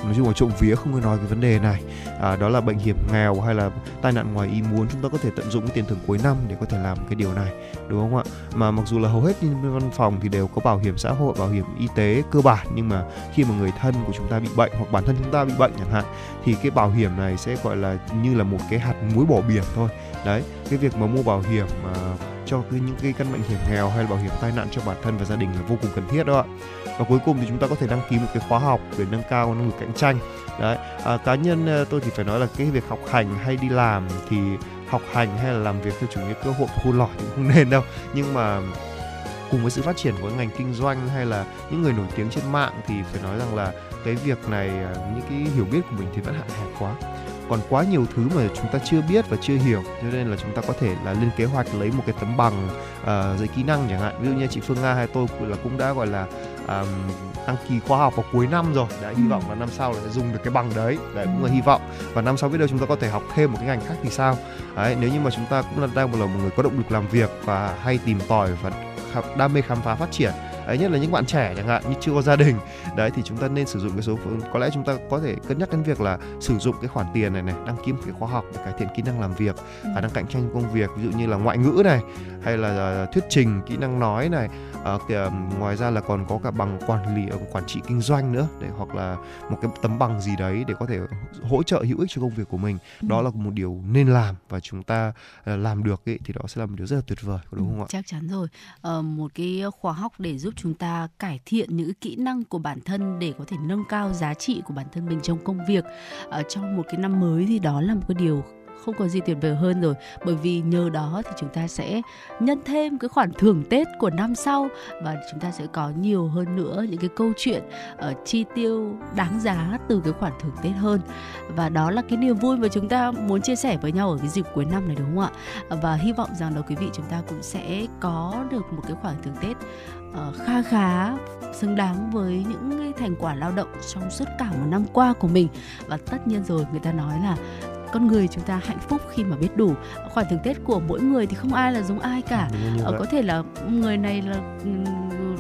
nói chung là trộm vía không có nói cái vấn đề này. À, đó là bệnh hiểm nghèo hay là tai nạn ngoài ý muốn chúng ta có thể tận dụng cái tiền thưởng cuối năm để có thể làm cái điều này đúng không ạ? Mà mặc dù là hầu hết những văn phòng thì đều có bảo hiểm xã hội bảo hiểm y tế cơ bản nhưng mà khi mà người thân của chúng ta bị bệnh hoặc bản thân chúng ta bị bệnh chẳng hạn thì cái bảo hiểm này sẽ gọi là như là một cái hạt muối bỏ biển thôi. Đấy cái việc mà mua bảo hiểm uh, cho cái, những cái căn bệnh hiểm nghèo hay là bảo hiểm tai nạn cho bản thân và gia đình là vô cùng cần thiết đó ạ. Và cuối cùng thì chúng ta có thể đăng ký một cái khóa học để nâng cao năng lực cạnh tranh. Đấy à, cá nhân ờ, tôi thì phải nói là cái việc học hành hay đi làm thì học hành hay là làm việc theo chủ nghĩa cơ hội khôn lỏi thì không nên đâu. Nhưng mà cùng với sự phát triển của ngành kinh doanh hay là những người nổi tiếng trên mạng thì phải nói rằng là cái việc này ờ, những cái hiểu biết của mình thì vẫn hạn hẹp quá còn quá nhiều thứ mà chúng ta chưa biết và chưa hiểu cho nên là chúng ta có thể là lên kế hoạch lấy một cái tấm bằng uh, dạy kỹ năng chẳng hạn. Ví dụ như chị Phương Nga hay tôi là cũng đã gọi là um, đăng ký khoa học vào cuối năm rồi. Đã hy ừ. vọng là năm sau là sẽ dùng được cái bằng đấy. Đấy cũng là hy vọng. Và năm sau biết đâu chúng ta có thể học thêm một cái ngành khác thì sao? Đấy nếu như mà chúng ta cũng là đang một là một người có động lực làm việc và hay tìm tòi và đam mê khám phá phát triển đấy nhất là những bạn trẻ chẳng hạn như chưa có gia đình. Đấy thì chúng ta nên sử dụng cái số có lẽ chúng ta có thể cân nhắc đến việc là sử dụng cái khoản tiền này này đăng ký một cái khóa học để cải thiện kỹ năng làm việc ừ. khả năng cạnh tranh công việc ví dụ như là ngoại ngữ này hay là uh, thuyết trình kỹ năng nói này. Uh, kìa, ngoài ra là còn có cả bằng quản lý uh, quản trị kinh doanh nữa để hoặc là một cái tấm bằng gì đấy để có thể hỗ trợ hữu ích cho công việc của mình. Ừ. đó là một điều nên làm và chúng ta uh, làm được ấy, thì đó sẽ là một điều rất là tuyệt vời đúng không ạ?
chắc chắn rồi. Uh, một cái khóa học để giúp chúng ta cải thiện những kỹ năng của bản thân để có thể nâng cao giá trị của bản thân mình trong công việc. Ở trong một cái năm mới thì đó là một cái điều không có gì tuyệt vời hơn rồi. Bởi vì nhờ đó thì chúng ta sẽ nhân thêm cái khoản thưởng Tết của năm sau và chúng ta sẽ có nhiều hơn nữa những cái câu chuyện ở uh, chi tiêu đáng giá từ cái khoản thưởng Tết hơn. Và đó là cái niềm vui mà chúng ta muốn chia sẻ với nhau ở cái dịp cuối năm này đúng không ạ? Và hy vọng rằng là quý vị chúng ta cũng sẽ có được một cái khoản thưởng Tết uh, kha khá xứng đáng với những cái thành quả lao động trong suốt cả một năm qua của mình. Và tất nhiên rồi người ta nói là con người chúng ta hạnh phúc khi mà biết đủ. Khoản thưởng tết của mỗi người thì không ai là giống ai cả. Ờ, có thể là người này là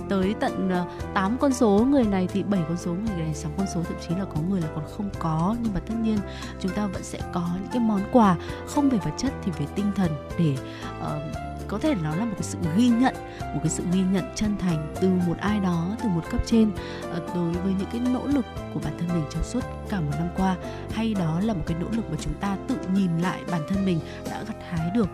tới tận 8 ờ, con số người này thì 7 con số người này 6 con số thậm chí là có người là còn không có. Nhưng mà tất nhiên chúng ta vẫn sẽ có những cái món quà không về vật chất thì về tinh thần để uh, có thể nó là một cái sự ghi nhận, một cái sự ghi nhận chân thành từ một ai đó, từ một cấp trên ờ, đối với những cái nỗ lực của bản thân mình trong suốt cả một năm qua. Hay đó là một cái nỗ lực mà chúng ta tự nhìn lại bản thân mình đã gặt hái được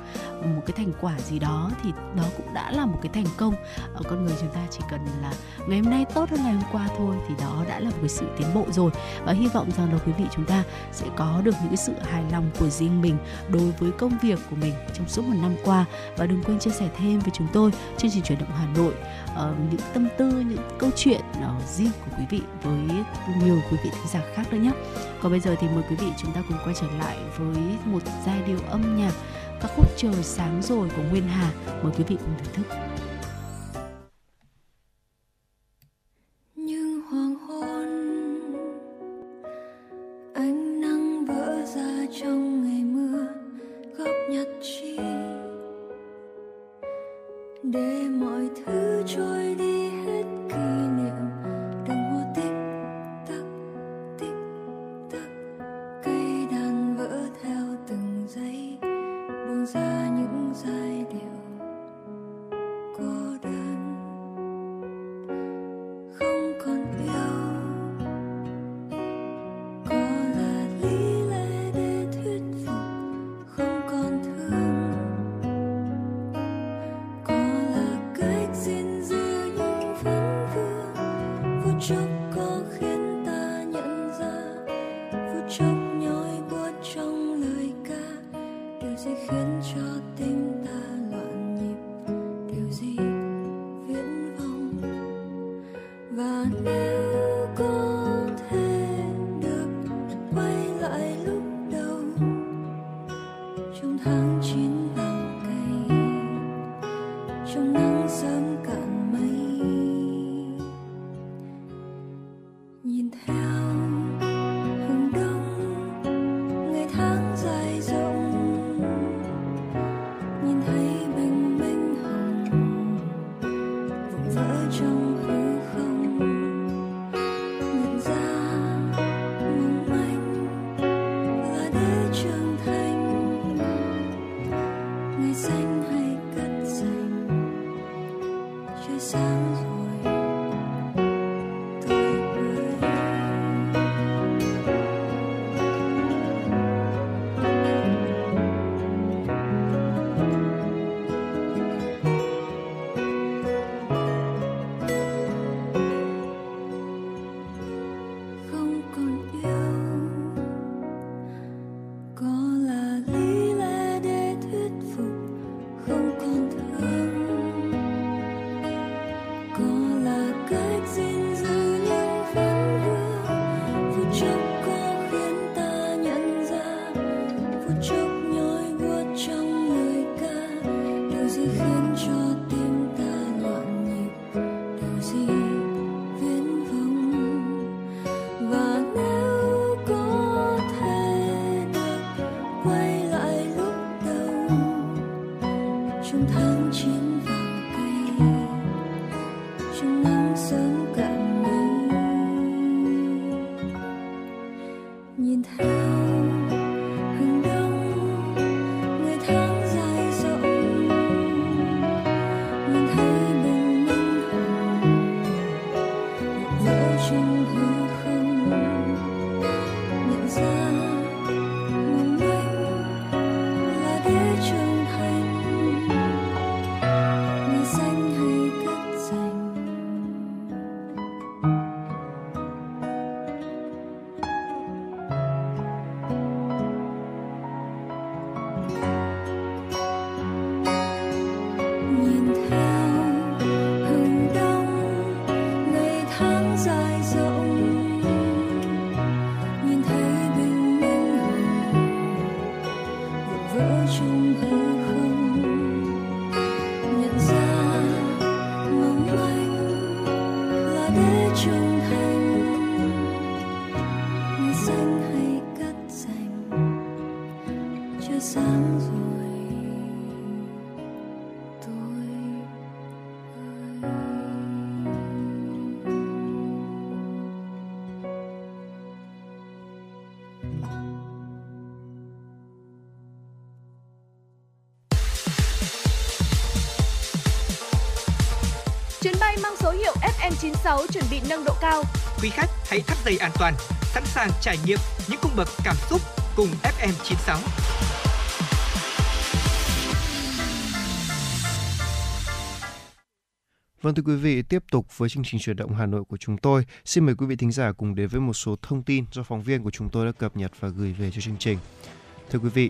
một cái thành quả gì đó thì đó cũng đã là một cái thành công. Ở con người chúng ta chỉ cần là ngày hôm nay tốt hơn ngày hôm qua thôi thì đó đã là một cái sự tiến bộ rồi. Và hy vọng rằng là quý vị chúng ta sẽ có được những cái sự hài lòng của riêng mình đối với công việc của mình trong suốt một năm qua. Và đừng quên chia sẻ thêm với chúng tôi chương trình chuyển động Hà Nội uh, những tâm tư những câu chuyện uh, riêng của quý vị với nhiều quý vị thính giả khác nữa nhé còn bây giờ thì mời quý vị chúng ta cùng quay trở lại với một giai điệu âm nhạc
ca khúc Trời sáng rồi của Nguyên Hà. Mời quý vị cùng thưởng thức.
FM96 chuẩn bị nâng độ cao.
Quý khách hãy thắt dây an toàn, sẵn sàng trải nghiệm những cung bậc cảm xúc cùng FM96.
Vâng thưa quý vị, tiếp tục với chương trình chuyển động Hà Nội của chúng tôi. Xin mời quý vị thính giả cùng đến với một số thông tin do phóng viên của chúng tôi đã cập nhật và gửi về cho chương trình. Thưa quý vị,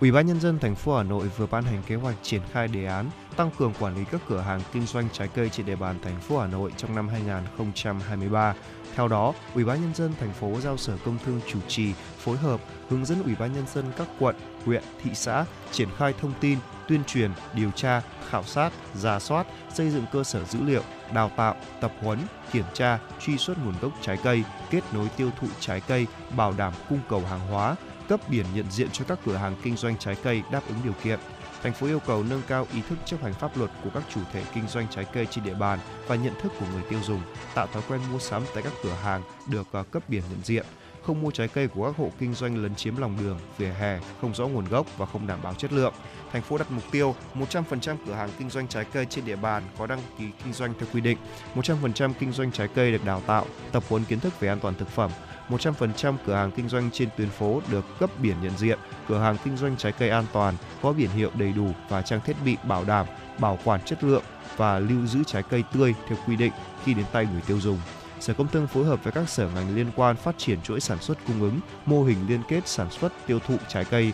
Ủy ban nhân dân thành phố Hà Nội vừa ban hành kế hoạch triển khai đề án tăng cường quản lý các cửa hàng kinh doanh trái cây trên địa bàn thành phố Hà Nội trong năm 2023. Theo đó, Ủy ban nhân dân thành phố giao Sở Công Thương chủ trì, phối hợp hướng dẫn Ủy ban nhân dân các quận, huyện, thị xã triển khai thông tin, tuyên truyền, điều tra, khảo sát, giả soát, xây dựng cơ sở dữ liệu, đào tạo, tập huấn, kiểm tra, truy xuất nguồn gốc trái cây, kết nối tiêu thụ trái cây, bảo đảm cung cầu hàng hóa, cấp biển nhận diện cho các cửa hàng kinh doanh trái cây đáp ứng điều kiện. Thành phố yêu cầu nâng cao ý thức chấp hành pháp luật của các chủ thể kinh doanh trái cây trên địa bàn và nhận thức của người tiêu dùng, tạo thói quen mua sắm tại các cửa hàng được à, cấp biển nhận diện, không mua trái cây của các hộ kinh doanh lấn chiếm lòng đường, vỉa hè, không rõ nguồn gốc và không đảm bảo chất lượng. Thành phố đặt mục tiêu 100% cửa hàng kinh doanh trái cây trên địa bàn có đăng ký kinh doanh theo quy định, 100% kinh doanh trái cây được đào tạo, tập huấn kiến thức về an toàn thực phẩm, 100% cửa hàng kinh doanh trên tuyến phố được cấp biển nhận diện, cửa hàng kinh doanh trái cây an toàn, có biển hiệu đầy đủ và trang thiết bị bảo đảm, bảo quản chất lượng và lưu giữ trái cây tươi theo quy định khi đến tay người tiêu dùng. Sở Công Thương phối hợp với các sở ngành liên quan phát triển chuỗi sản xuất cung ứng, mô hình liên kết sản xuất tiêu thụ trái cây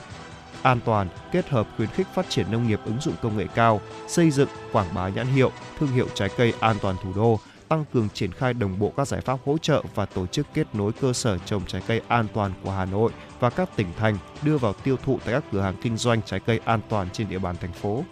an toàn, kết hợp khuyến khích phát triển nông nghiệp ứng dụng công nghệ cao, xây dựng, quảng bá nhãn hiệu, thương hiệu trái cây an toàn thủ đô, tăng cường triển khai đồng bộ các giải pháp hỗ trợ và tổ chức kết nối cơ sở trồng trái cây an toàn của Hà Nội và các tỉnh thành đưa vào tiêu thụ tại các cửa hàng kinh doanh trái cây an toàn trên địa bàn thành phố.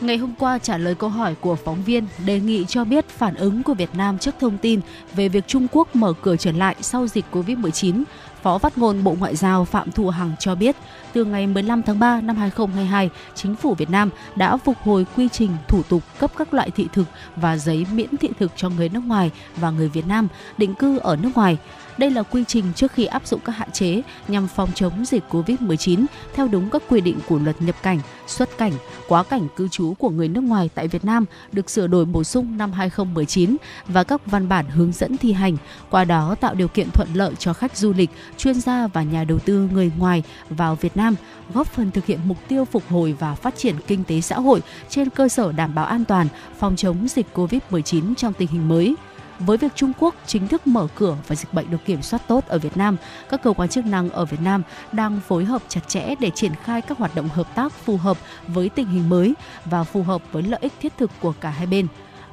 Ngày hôm qua trả lời câu hỏi của phóng viên đề nghị cho biết phản ứng của Việt Nam trước thông tin về việc Trung Quốc mở cửa trở lại sau dịch Covid-19, Phó phát ngôn Bộ Ngoại giao Phạm Thu Hằng cho biết, từ ngày 15 tháng 3 năm 2022, chính phủ Việt Nam đã phục hồi quy trình thủ tục cấp các loại thị thực và giấy miễn thị thực cho người nước ngoài và người Việt Nam định cư ở nước ngoài. Đây là quy trình trước khi áp dụng các hạn chế nhằm phòng chống dịch COVID-19 theo đúng các quy định của luật nhập cảnh, xuất cảnh, quá cảnh cư trú của người nước ngoài tại Việt Nam được sửa đổi bổ sung năm 2019 và các văn bản hướng dẫn thi hành, qua đó tạo điều kiện thuận lợi cho khách du lịch, chuyên gia và nhà đầu tư người ngoài vào Việt Nam, góp phần thực hiện mục tiêu phục hồi và phát triển kinh tế xã hội trên cơ sở đảm bảo an toàn, phòng chống dịch COVID-19 trong tình hình mới. Với việc Trung Quốc chính thức mở cửa và dịch bệnh được kiểm soát tốt ở Việt Nam, các cơ quan chức năng ở Việt Nam đang phối hợp chặt chẽ để triển khai các hoạt động hợp tác phù hợp với tình hình mới và phù hợp với lợi ích thiết thực của cả hai bên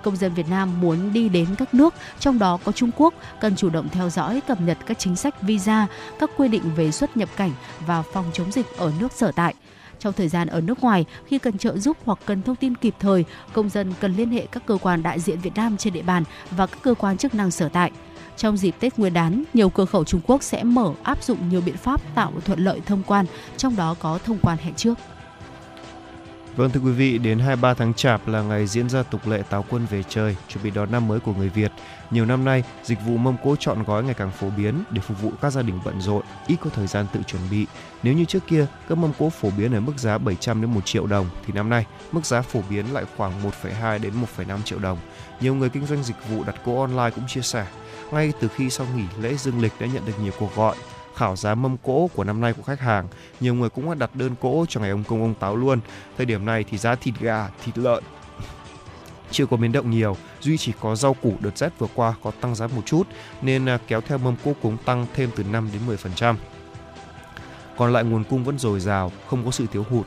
công dân Việt Nam muốn đi đến các nước, trong đó có Trung Quốc, cần chủ động theo dõi cập nhật các chính sách visa, các quy định về xuất nhập cảnh và phòng chống dịch ở nước sở tại. Trong thời gian ở nước ngoài, khi cần trợ giúp hoặc cần thông tin kịp thời, công dân cần liên hệ các cơ quan đại diện Việt Nam trên địa bàn và các cơ quan chức năng sở tại. Trong dịp Tết Nguyên đán, nhiều cửa khẩu Trung Quốc sẽ mở áp dụng nhiều biện pháp tạo thuận lợi thông quan, trong đó có thông quan hẹn trước.
Vâng thưa quý vị, đến 23 tháng Chạp là ngày diễn ra tục lệ táo quân về trời, chuẩn bị đón năm mới của người Việt. Nhiều năm nay, dịch vụ mâm cỗ chọn gói ngày càng phổ biến để phục vụ các gia đình bận rộn, ít có thời gian tự chuẩn bị. Nếu như trước kia, các mâm cỗ phổ biến ở mức giá 700 đến 1 triệu đồng thì năm nay, mức giá phổ biến lại khoảng 1,2 đến 1,5 triệu đồng. Nhiều người kinh doanh dịch vụ đặt cỗ online cũng chia sẻ, ngay từ khi sau nghỉ lễ dương lịch đã nhận được nhiều cuộc gọi khảo giá mâm cỗ của năm nay của khách hàng. Nhiều người cũng đã đặt đơn cỗ cho ngày ông công ông táo luôn. Thời điểm này thì giá thịt gà, thịt lợn chưa có biến động nhiều, duy chỉ có rau củ đợt rét vừa qua có tăng giá một chút nên à, kéo theo mâm cỗ cũng tăng thêm từ 5 đến 10%. Còn lại nguồn cung vẫn dồi dào, không có sự thiếu hụt.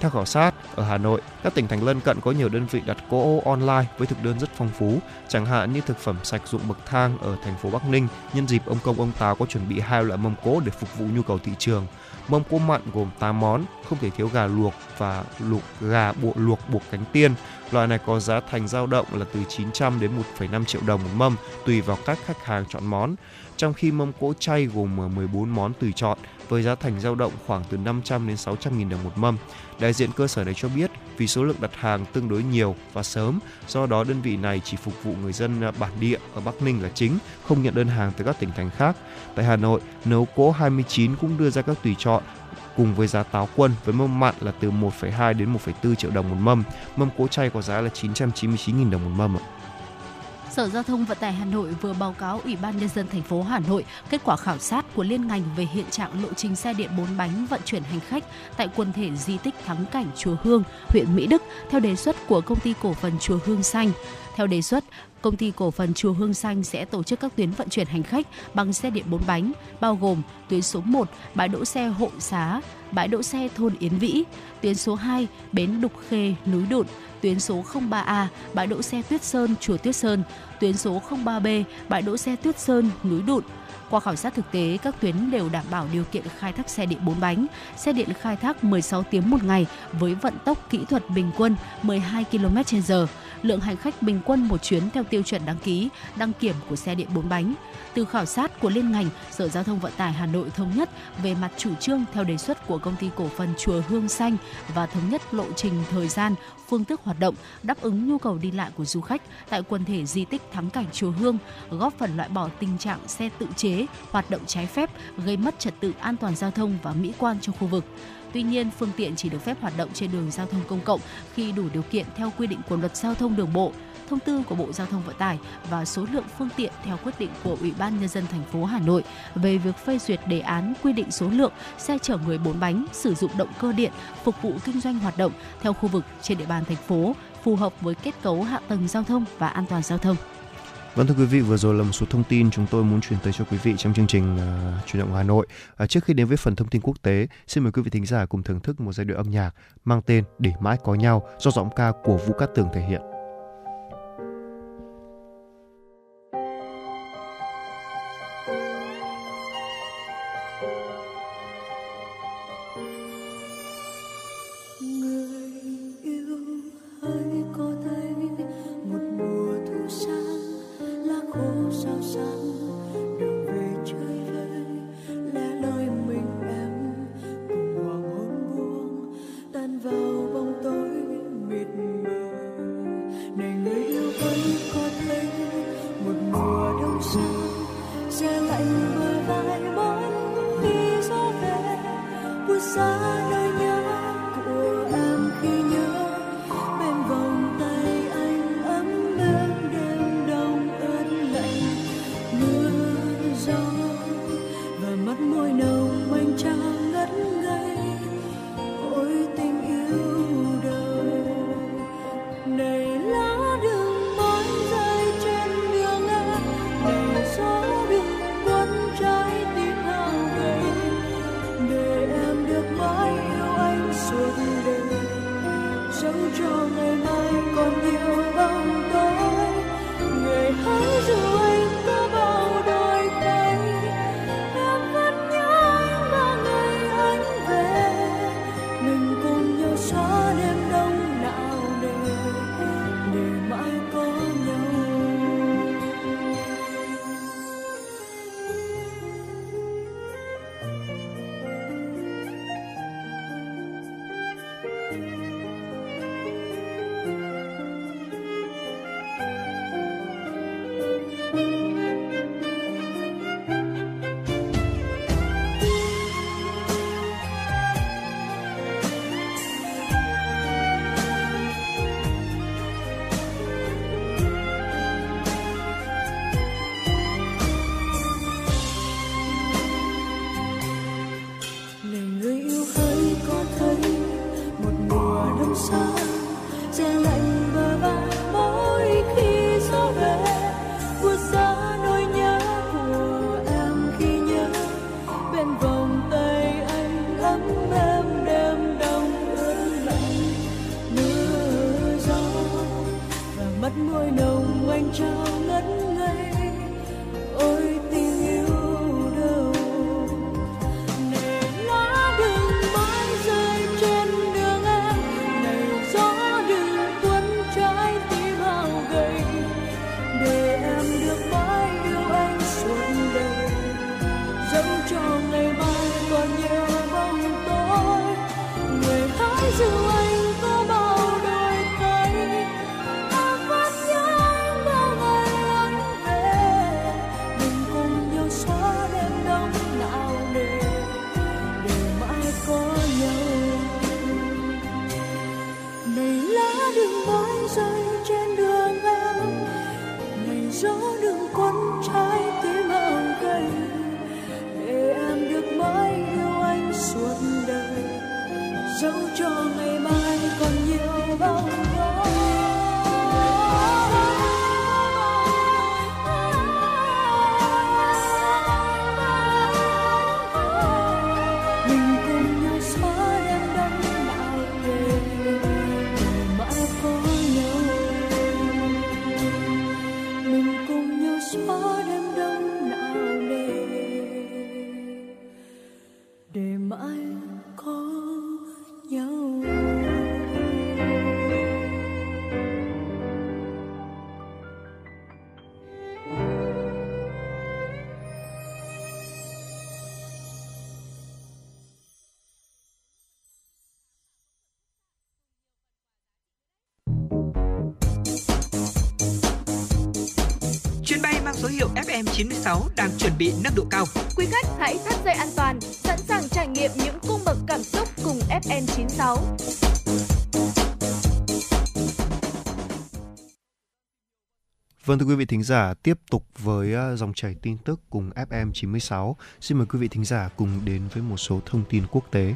Theo khảo sát, ở Hà Nội, các tỉnh thành lân cận có nhiều đơn vị đặt cỗ online với thực đơn rất phong phú, chẳng hạn như thực phẩm sạch dụng bậc thang ở thành phố Bắc Ninh, nhân dịp ông công ông táo có chuẩn bị hai loại mâm cỗ để phục vụ nhu cầu thị trường. Mâm cỗ mặn gồm 8 món, không thể thiếu gà luộc và luộc gà bộ luộc buộc cánh tiên. Loại này có giá thành dao động là từ 900 đến 1,5 triệu đồng một mâm, tùy vào các khách hàng chọn món. Trong khi mâm cỗ chay gồm ờ, 14 món tùy chọn, với giá thành dao động khoảng từ 500 đến 600 nghìn đồng một mâm. Đại diện cơ sở này cho biết vì số lượng đặt hàng tương đối nhiều và sớm, do đó đơn vị này chỉ phục vụ người dân ờ, bản địa ở Bắc Ninh là chính, không nhận đơn hàng từ các tỉnh thành khác. Tại Hà Nội, nấu cỗ 29 cũng đưa ra các tùy chọn cùng với giá táo quân với mâm mặn là từ 1,2 đến 1,4 triệu đồng một mâm. Mâm cỗ chay có giá là 999.000 đồng một mâm ạ.
Sở Giao thông Vận tải Hà Nội vừa báo cáo Ủy ban nhân dân thành phố Hà Nội kết quả khảo sát của liên ngành về hiện trạng lộ trình xe điện 4 bánh vận chuyển hành khách tại quần thể di tích Thắng cảnh Chùa Hương, huyện Mỹ Đức theo đề xuất của công ty cổ phần Chùa Hương Xanh. Theo đề xuất, công ty cổ phần Chùa Hương Xanh sẽ tổ chức các tuyến vận chuyển hành khách bằng xe điện 4 bánh, bao gồm tuyến số 1 bãi đỗ xe Hội Xá, bãi đỗ xe thôn Yến Vĩ, tuyến số 2 bến Đục Khê, núi Đụn, tuyến số 03A bãi đỗ xe Tuyết Sơn, chùa Tuyết Sơn, tuyến số 03B bãi đỗ xe Tuyết Sơn, núi Đụn, qua khảo sát thực tế, các tuyến đều đảm bảo điều kiện khai thác xe điện 4 bánh. Xe điện khai thác 16 tiếng một ngày với vận tốc kỹ thuật bình quân 12 km/h. Lượng hành khách bình quân một chuyến theo tiêu chuẩn đăng ký, đăng kiểm của xe điện 4 bánh. Từ khảo sát của liên ngành, Sở Giao thông Vận tải Hà Nội thống nhất về mặt chủ trương theo đề xuất của công ty cổ phần Chùa Hương Xanh và thống nhất lộ trình thời gian, phương thức hoạt động đáp ứng nhu cầu đi lại của du khách tại quần thể di tích thắng cảnh Chùa Hương, góp phần loại bỏ tình trạng xe tự chế hoạt động trái phép gây mất trật tự an toàn giao thông và mỹ quan trong khu vực. Tuy nhiên, phương tiện chỉ được phép hoạt động trên đường giao thông công cộng khi đủ điều kiện theo quy định của luật giao thông đường bộ, thông tư của Bộ Giao thông Vận tải và số lượng phương tiện theo quyết định của Ủy ban nhân dân thành phố Hà Nội về việc phê duyệt đề án quy định số lượng xe chở người bốn bánh sử dụng động cơ điện phục vụ kinh doanh hoạt động theo khu vực trên địa bàn thành phố phù hợp với kết cấu hạ tầng giao thông và an toàn giao thông.
Vâng thưa quý vị, vừa rồi là một số thông tin chúng tôi muốn truyền tới cho quý vị trong chương trình uh, chuyển động Hà Nội. Uh, trước khi đến với phần thông tin quốc tế, xin mời quý vị thính giả cùng thưởng thức một giai điệu âm nhạc mang tên Để mãi có nhau do giọng ca của Vũ Cát Tường thể hiện.
dẫu cho ngày mai FM96 đang chuẩn bị nâng độ cao.
Quý khách hãy thắt dây an toàn, sẵn sàng trải nghiệm những cung bậc cảm xúc cùng FN96.
Vâng thưa quý vị thính giả, tiếp tục với ờ, dòng chảy tin tức cùng FM96. Xin mời quý vị thính giả cùng đến với một số thông tin quốc tế.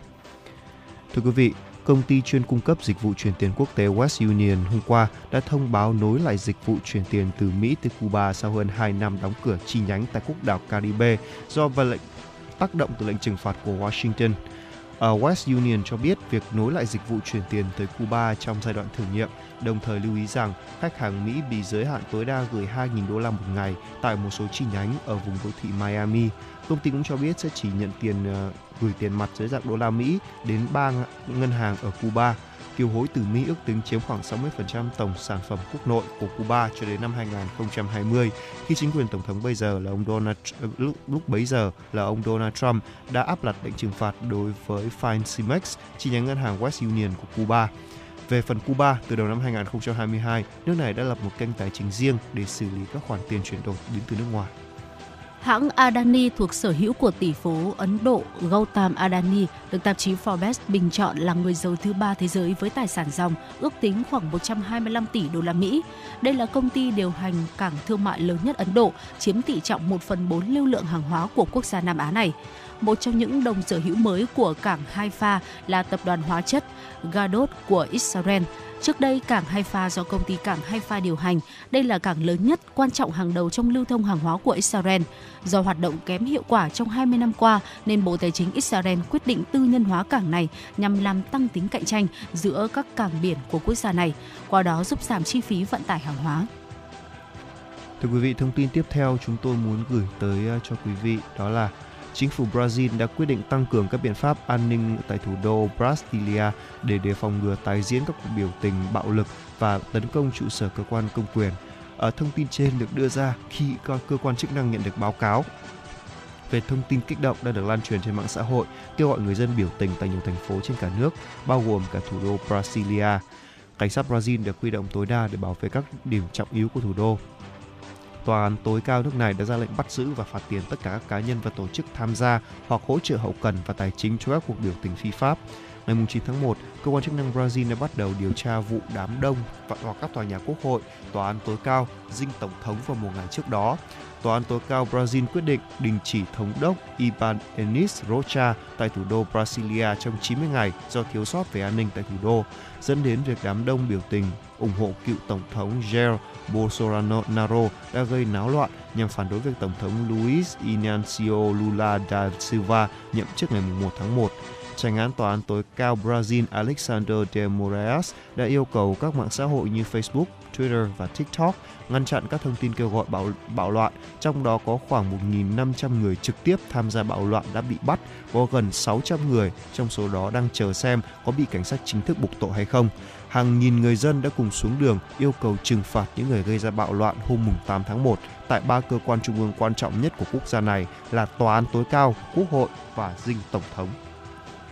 Thưa quý vị, công ty chuyên cung cấp dịch vụ chuyển tiền quốc tế West Union hôm qua đã thông báo nối lại dịch vụ chuyển tiền từ Mỹ tới Cuba sau hơn 2 năm đóng cửa chi nhánh tại quốc đảo Caribe do và lệnh tác động từ lệnh trừng phạt của Washington. Uh, West Union cho biết việc nối lại dịch vụ chuyển tiền tới Cuba trong giai đoạn thử nghiệm, đồng thời lưu ý rằng khách hàng Mỹ bị giới hạn tối đa gửi 2.000 đô la một ngày tại một số chi nhánh ở vùng đô thị Miami. Công ty cũng cho biết sẽ chỉ nhận tiền uh, gửi tiền mặt dưới dạng đô la Mỹ đến 3 ngân hàng ở Cuba. Kiều hối từ Mỹ ước tính chiếm khoảng 60% tổng sản phẩm quốc nội của Cuba cho đến năm 2020, khi chính quyền tổng thống bây giờ là ông Donald ờ, lúc, lúc bấy giờ là ông Donald Trump đã áp đặt lệnh trừng phạt đối với Fincimex, chi nhánh ngân hàng West Union của Cuba. Về phần Cuba, từ đầu năm 2022, nước này đã lập một kênh tài chính riêng để xử lý các khoản tiền chuyển đổi đến từ nước ngoài.
Hãng Adani thuộc sở hữu của tỷ phú Ấn Độ Gautam Adani được tạp chí Forbes bình chọn là người giàu thứ ba thế giới với tài sản dòng ước tính khoảng 125 tỷ đô la Mỹ. Đây là công ty điều hành cảng thương mại lớn nhất Ấn Độ, chiếm tỷ trọng 1 phần 4 lưu lượng hàng hóa của quốc gia Nam Á này. Một trong những đồng sở hữu mới của cảng Haifa là tập đoàn hóa chất Gadot của Israel Trước đây, cảng Haifa do công ty cảng Haifa điều hành, đây là cảng lớn nhất, quan trọng hàng đầu trong lưu thông hàng hóa của Israel. Do hoạt động kém hiệu quả trong 20 năm qua, nên Bộ Tài chính Israel quyết định tư nhân hóa cảng này nhằm làm tăng tính cạnh tranh giữa các cảng biển của quốc gia này, qua đó giúp giảm chi phí vận tải hàng hóa.
Thưa quý vị, thông tin tiếp theo chúng tôi muốn gửi tới ờ, cho quý vị đó là chính phủ Brazil đã quyết định tăng cường các biện pháp an ninh tại thủ đô Brasilia để đề phòng ngừa tái diễn các cuộc biểu tình bạo lực và tấn công trụ sở cơ quan công quyền. Ở thông tin trên được đưa ra khi cơ quan chức năng nhận được báo cáo về thông tin kích động đang được lan truyền trên mạng xã hội kêu gọi người dân biểu tình tại nhiều thành phố trên cả nước, bao gồm cả thủ đô Brasilia. Cảnh sát Brazil được huy động tối đa để bảo vệ các điểm trọng yếu của thủ đô tòa án tối cao nước này đã ra lệnh bắt giữ và phạt tiền tất cả các cá nhân và tổ chức tham gia hoặc hỗ trợ hậu cần và tài chính cho các cuộc biểu tình phi pháp. Ngày 9 tháng 1, cơ quan chức năng Brazil đã bắt đầu điều tra vụ đám đông vào các tòa nhà quốc hội, tòa án tối cao, dinh tổng thống vào một ngày trước đó. Tòa án tối cao Brazil quyết định đình chỉ thống đốc Iban Enis Rocha tại thủ đô Brasilia trong 90 ngày do thiếu sót về an ninh tại thủ đô, dẫn đến việc đám đông biểu tình ủng hộ cựu tổng thống Jair Bolsonaro đã gây náo loạn nhằm phản đối việc tổng thống Luiz Inácio Lula da Silva nhậm chức ngày 1 tháng 1. Tranh án tòa án tối cao Brazil Alexander de Moraes đã yêu cầu các mạng xã hội như Facebook, Twitter và TikTok ngăn chặn các thông tin kêu gọi bạo, bạo loạn, trong đó có khoảng 1.500 người trực tiếp tham gia bạo loạn đã bị bắt, có gần 600 người, trong số đó đang chờ xem có bị cảnh sát chính thức buộc tội hay không. Hàng nghìn người dân đã cùng xuống đường yêu cầu trừng phạt những người gây ra bạo loạn hôm 8 tháng 1 tại ba cơ quan trung ương quan trọng nhất của quốc gia này là Tòa án tối cao, Quốc hội và Dinh Tổng thống.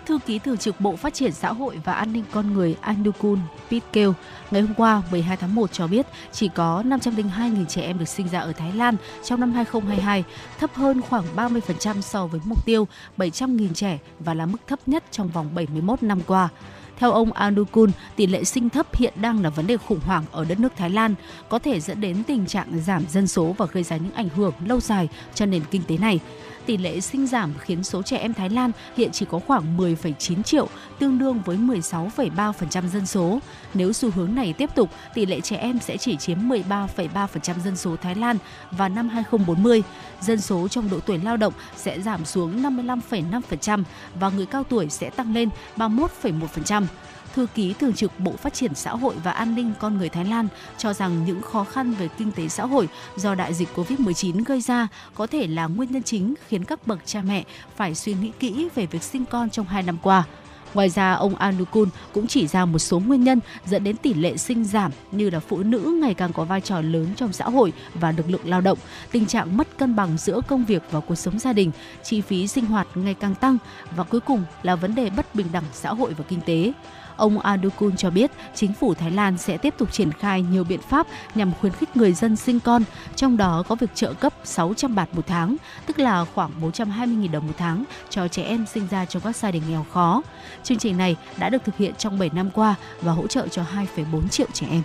Thư ký Thường trực Bộ Phát triển Xã hội và An ninh Con người Andukun Pitkeo ngày hôm qua 12 tháng 1 cho biết chỉ có 502.000 trẻ em được sinh ra ở Thái Lan trong năm 2022, thấp hơn khoảng 30% so với mục tiêu 700.000 trẻ và là mức thấp nhất trong vòng 71 năm qua. Theo ông Andukun, tỷ lệ sinh thấp hiện đang là vấn đề khủng hoảng ở đất nước Thái Lan, có thể dẫn đến tình trạng giảm dân số và gây ra những ảnh hưởng lâu dài cho nền kinh tế này tỷ lệ sinh giảm khiến số trẻ em Thái Lan hiện chỉ có khoảng 10,9 triệu, tương đương với 16,3% dân số. Nếu xu hướng này tiếp tục, tỷ lệ trẻ em sẽ chỉ chiếm 13,3% dân số Thái Lan vào năm 2040. Dân số trong độ tuổi lao động sẽ giảm xuống 55,5% và người cao tuổi sẽ tăng lên 31,1% thư ký thường trực Bộ Phát triển xã hội và an ninh con người Thái Lan cho rằng những khó khăn về kinh tế xã hội do đại dịch Covid-19 gây ra có thể là nguyên nhân chính khiến các bậc cha mẹ phải suy nghĩ kỹ về việc sinh con trong hai năm qua. Ngoài ra, ông Anukun cũng chỉ ra một số nguyên nhân dẫn đến tỷ lệ sinh giảm như là phụ nữ ngày càng có vai trò lớn trong xã hội và lực lượng lao động, tình trạng mất cân bằng giữa công việc và cuộc sống gia đình, chi phí sinh hoạt ngày càng tăng và cuối cùng là vấn đề bất bình đẳng xã hội và kinh tế. Ông Adukun cho biết chính phủ Thái Lan sẽ tiếp tục triển khai nhiều biện pháp nhằm khuyến khích người dân sinh con, trong đó có việc trợ cấp 600 bạt một tháng, tức là khoảng 420.000 đồng một tháng cho trẻ em sinh ra trong các gia đình nghèo khó. Chương trình này đã được thực hiện trong 7 năm qua và hỗ trợ cho 2,4 triệu trẻ em.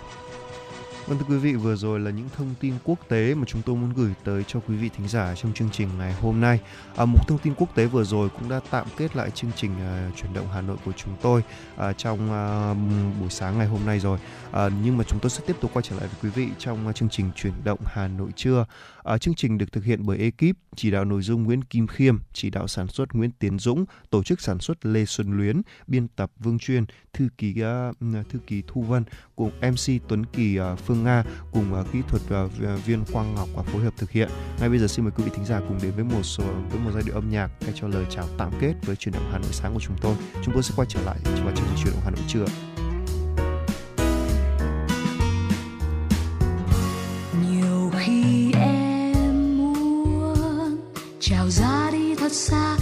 Vâng thưa quý vị, vừa rồi là những thông tin quốc tế mà chúng tôi muốn gửi tới cho quý vị thính giả trong chương trình ngày hôm nay. À, một thông tin quốc tế vừa rồi cũng đã tạm kết lại chương trình uh, chuyển động Hà Nội của chúng tôi uh, trong uh, buổi sáng ngày hôm nay rồi. Uh, nhưng mà chúng tôi sẽ tiếp tục quay trở lại với quý vị trong uh, chương trình chuyển động Hà Nội trưa. Uh, chương trình được thực hiện bởi ekip chỉ đạo nội dung Nguyễn Kim Khiêm, chỉ đạo sản xuất Nguyễn Tiến Dũng, tổ chức sản xuất Lê Xuân Luyến, biên tập Vương Chuyên, thư ký uh, thư ký Thu Vân cùng MC Tuấn Kỳ uh, Phương Phương Nga cùng uh, kỹ thuật uh, viên Quang Ngọc và phối hợp thực hiện. Ngay bây giờ xin mời quý vị thính giả cùng đến với một số với một giai điệu âm nhạc thay cho lời chào tạm kết với truyền động Hà Nội sáng của chúng tôi. Chúng tôi sẽ quay trở lại vào chương trình truyền động Hà Nội trưa.
Nhiều khi em muốn trào ra đi thật xa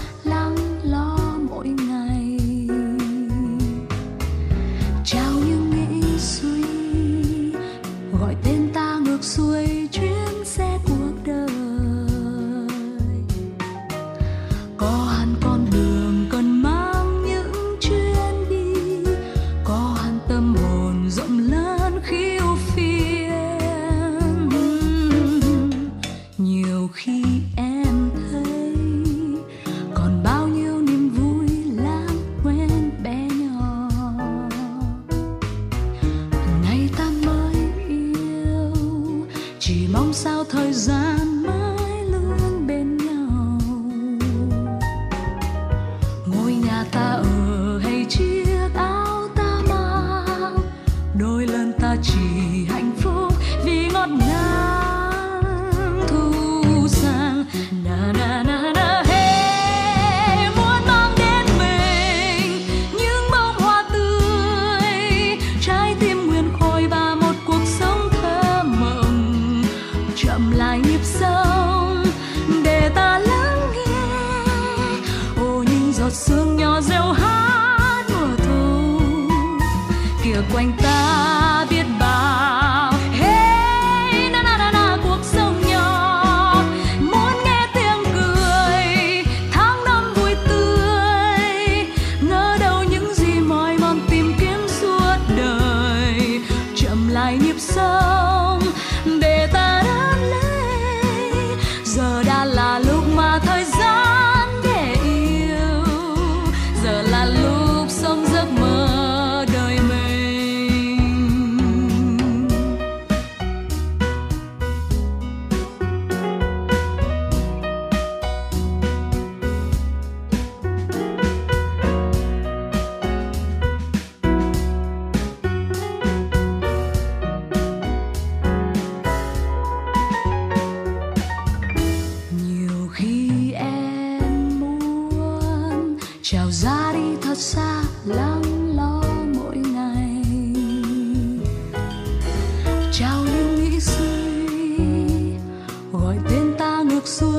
khi